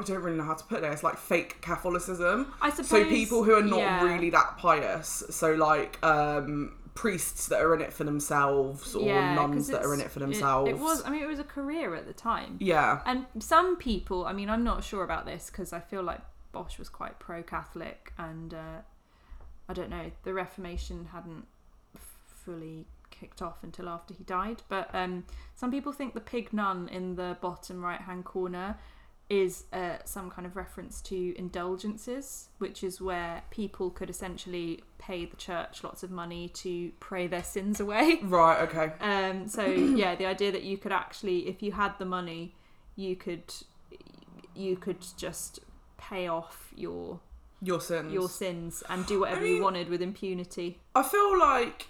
I don't really know how to put it. There. It's like fake Catholicism. I suppose. So people who are not yeah. really that pious. So like um priests that are in it for themselves or Yeah, nuns that are in it for themselves. It, was. I mean, it was a career at the time. Yeah. And some people, I mean, I'm not sure about this because I feel like Bosch was quite pro Catholic and uh, I don't know, the Reformation hadn't fully kicked off until after he died. But um, some people think the pig nun in the bottom right hand corner is uh, some kind of reference to indulgences, which is where people could essentially pay the church lots of money to pray their sins away. Right, okay. Um, so yeah, the idea that you could actually, if you had the money, you could you could just pay off your Your sins. your sins and do whatever I mean- you wanted with impunity. I feel like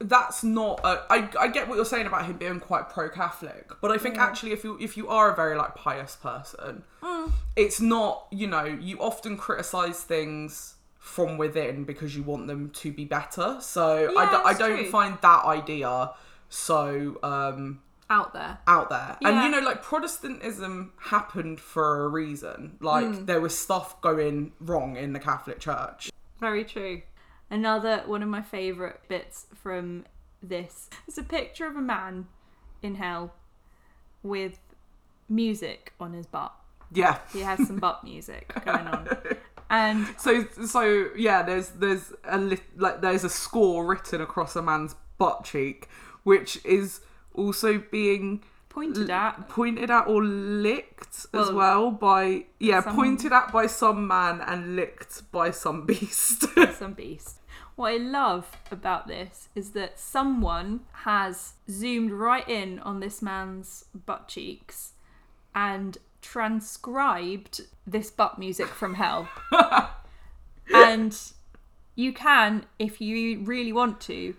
that's not. A, I I get what you're saying about him being quite pro-Catholic, but I think actually if you if you are a very like pious person, Mm. it's not. You know, you often criticize things from within because you want them to be better. So I, Yeah, I it's don't true. find that idea so um Out there, out there. And you know, like Protestantism happened for a reason. Like Mm. there was stuff going wrong in the Catholic Church. very true. Another one of my favourite bits from this is a picture of a man in hell with music on his butt. Yeah. He has some butt music going on, and So so yeah, there's there's a li- like there's a score written across a man's butt cheek, which is also being pointed at pointed at or licked as Well, well by yeah some- pointed at by some man and licked by some beast. some beast. What I love about this is that someone has zoomed right in on this man's butt cheeks and transcribed this butt music from hell. and you can, if you really want to,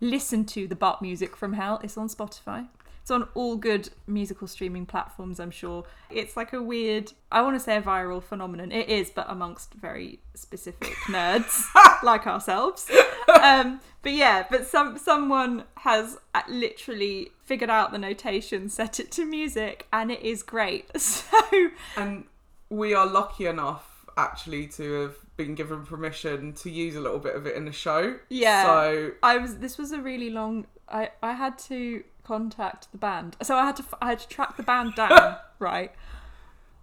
listen to the butt music from hell. It's on Spotify. It's on all good musical streaming platforms, I'm sure. It's like a weird, I want to say a viral phenomenon. It is, but amongst very specific nerds like ourselves. Um, but yeah, but some someone has uh, literally figured out the notation, set it to music, and it is great. So and we are lucky enough actually to have been given permission to use a little bit of it in the show. Yeah. So I was. This was a really long. I I had to contact the band, so I had to I had to track the band down, right?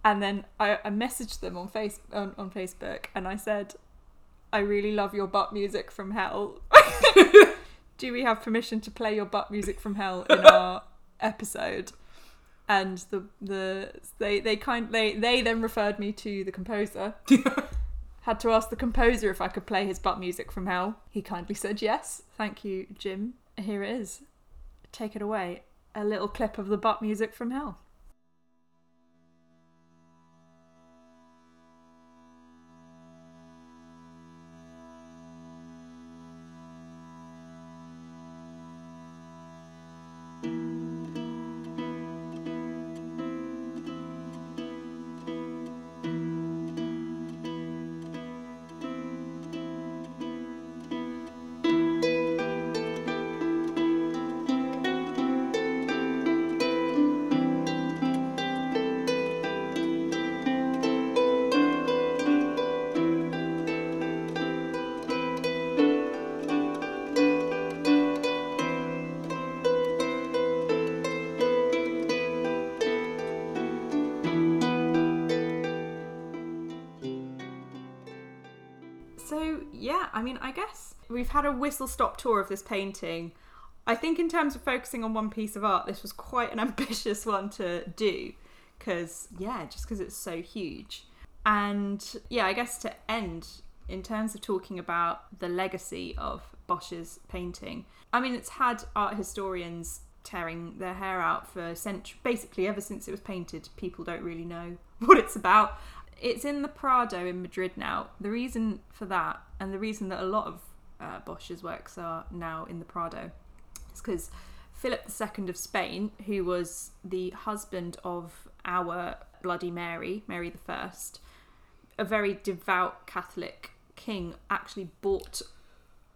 And then I, I messaged them on face on, on Facebook, and I said, "I really love your butt music from hell. Do we have permission to play your butt music from hell in our episode?" And the the they they kind they they then referred me to the composer. Had to ask the composer if I could play his butt music from hell. He kindly said yes. Thank you, Jim. Here it is. Take it away. A little clip of the butt music from hell. I mean, I guess we've had a whistle stop tour of this painting. I think, in terms of focusing on one piece of art, this was quite an ambitious one to do because, yeah, just because it's so huge. And yeah, I guess to end, in terms of talking about the legacy of Bosch's painting, I mean, it's had art historians tearing their hair out for centuries. Basically, ever since it was painted, people don't really know what it's about. It's in the Prado in Madrid now. The reason for that, and the reason that a lot of uh, Bosch's works are now in the Prado, is because Philip II of Spain, who was the husband of our Bloody Mary, Mary First, a very devout Catholic king, actually bought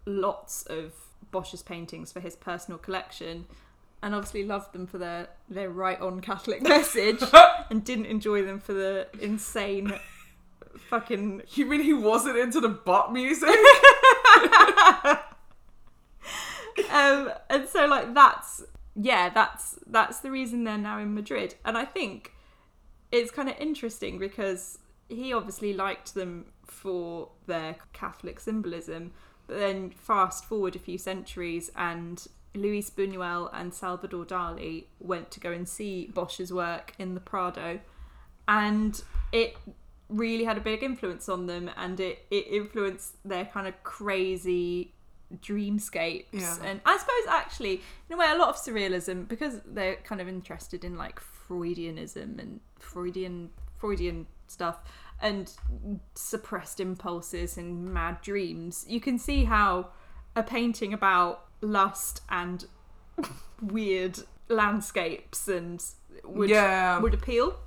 lots of Bosch's paintings for his personal collection and obviously loved them for their, their right on Catholic message and didn't enjoy them for the insane fucking. You mean he wasn't into the butt music? Um, and so, like, that's. Yeah, that's that's the reason they're now in Madrid, and I think it's kind of interesting because he obviously liked them for their Catholic symbolism, but then fast forward a few centuries and Luis Buñuel and Salvador Dali went to go and see Bosch's work in the Prado, and it really had a big influence on them, and it, it influenced their kind of crazy dreamscapes. Yeah. And I suppose actually, in a way, a lot of surrealism because they're kind of interested in like Freudianism and Freudian Freudian stuff and suppressed impulses and mad dreams. You can see how a painting about lust and weird landscapes and would Yeah. would appeal.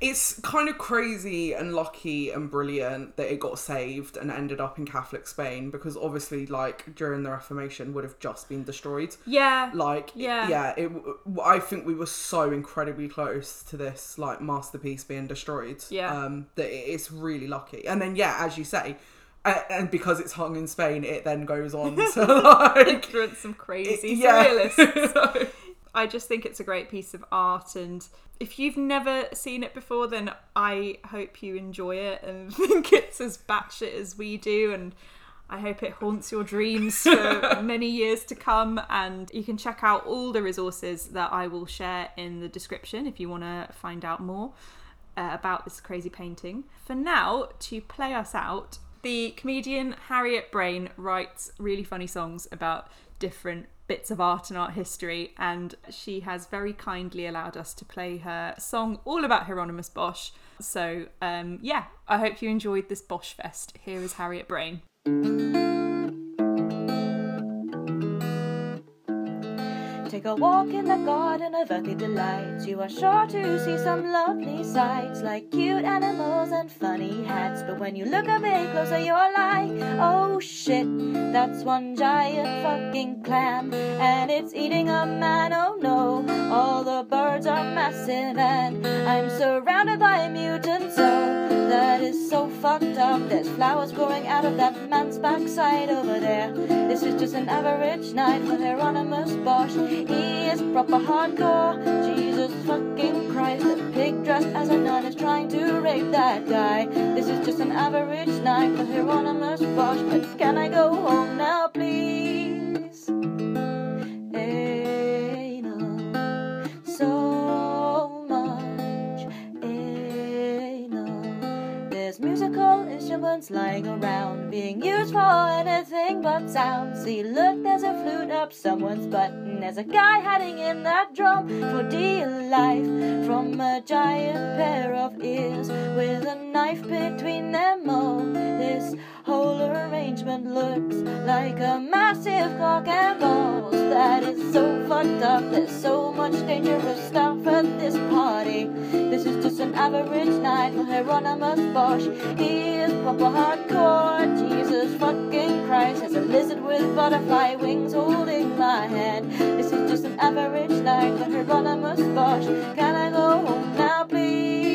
It's kind of crazy and lucky and brilliant that it got saved and ended up in Catholic Spain because obviously, like during the Reformation, would have just been destroyed. Yeah. Like, Yeah. yeah, it. I think we were so incredibly close to this like masterpiece being destroyed. Yeah. um, that it's really lucky. And then, yeah, as you say, and because it's hung in Spain, it then goes on to like, influence some crazy yeah. surrealists. I just think it's a great piece of art, and if you've never seen it before, then I hope you enjoy it and think it's as batshit as we do, and I hope it haunts your dreams for many years to come. And you can check out all the resources that I will share in the description if you want to find out more uh, about this crazy painting. For now, to play us out, the comedian Harriet Braine writes really funny songs about different bits of art and art history, and she has very kindly allowed us to play her song all about Hieronymus Bosch. So, um, yeah, I hope you enjoyed this Bosch Fest. Here is Harriet Braine. Take a walk in the garden of earthly delights. You are sure to see some lovely sights, like cute animals and funny hats. But when you look a bit closer, you're like, oh shit, that's one giant fucking clam, and it's eating a man. Oh no, all the birds are massive, and I'm surrounded by mutants. So that is so fucked up. There's flowers growing out of that man's backside over there. This is just an average night for Hieronymus Bosch. He is proper hardcore. Jesus fucking Christ. The pig dressed as a nun is trying to rape that guy. This is just an average night for Hieronymus Bosch. But can I go home now, please? Instruments lying around, being used for anything but sound. See, look, there's a flute up someone's butt, and there's a guy hiding in that drum for dear life from a giant pair of ears with a knife between them. all. this whole arrangement looks like a massive cock and balls. That is so fucked up. There's so much dangerous stuff at this party. This is just an average night for Hieronymus Bosch. He is proper hardcore. Jesus fucking Christ has a lizard with butterfly wings holding my hand. This is just an average night for Hieronymus Bosch. Can I go home now, please?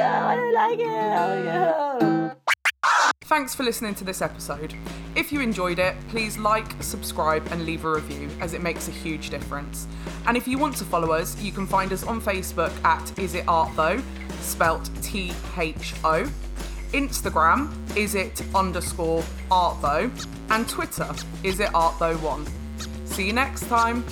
I don't like it. Oh. Thanks for listening to this episode. If you enjoyed it, please like, subscribe, and leave a review as it makes a huge difference. And if you want to follow us, you can find us on Facebook at Is It Art Though, spelt T H O. Instagram, is it underscore art though, and Twitter, is it art though one. See you next time.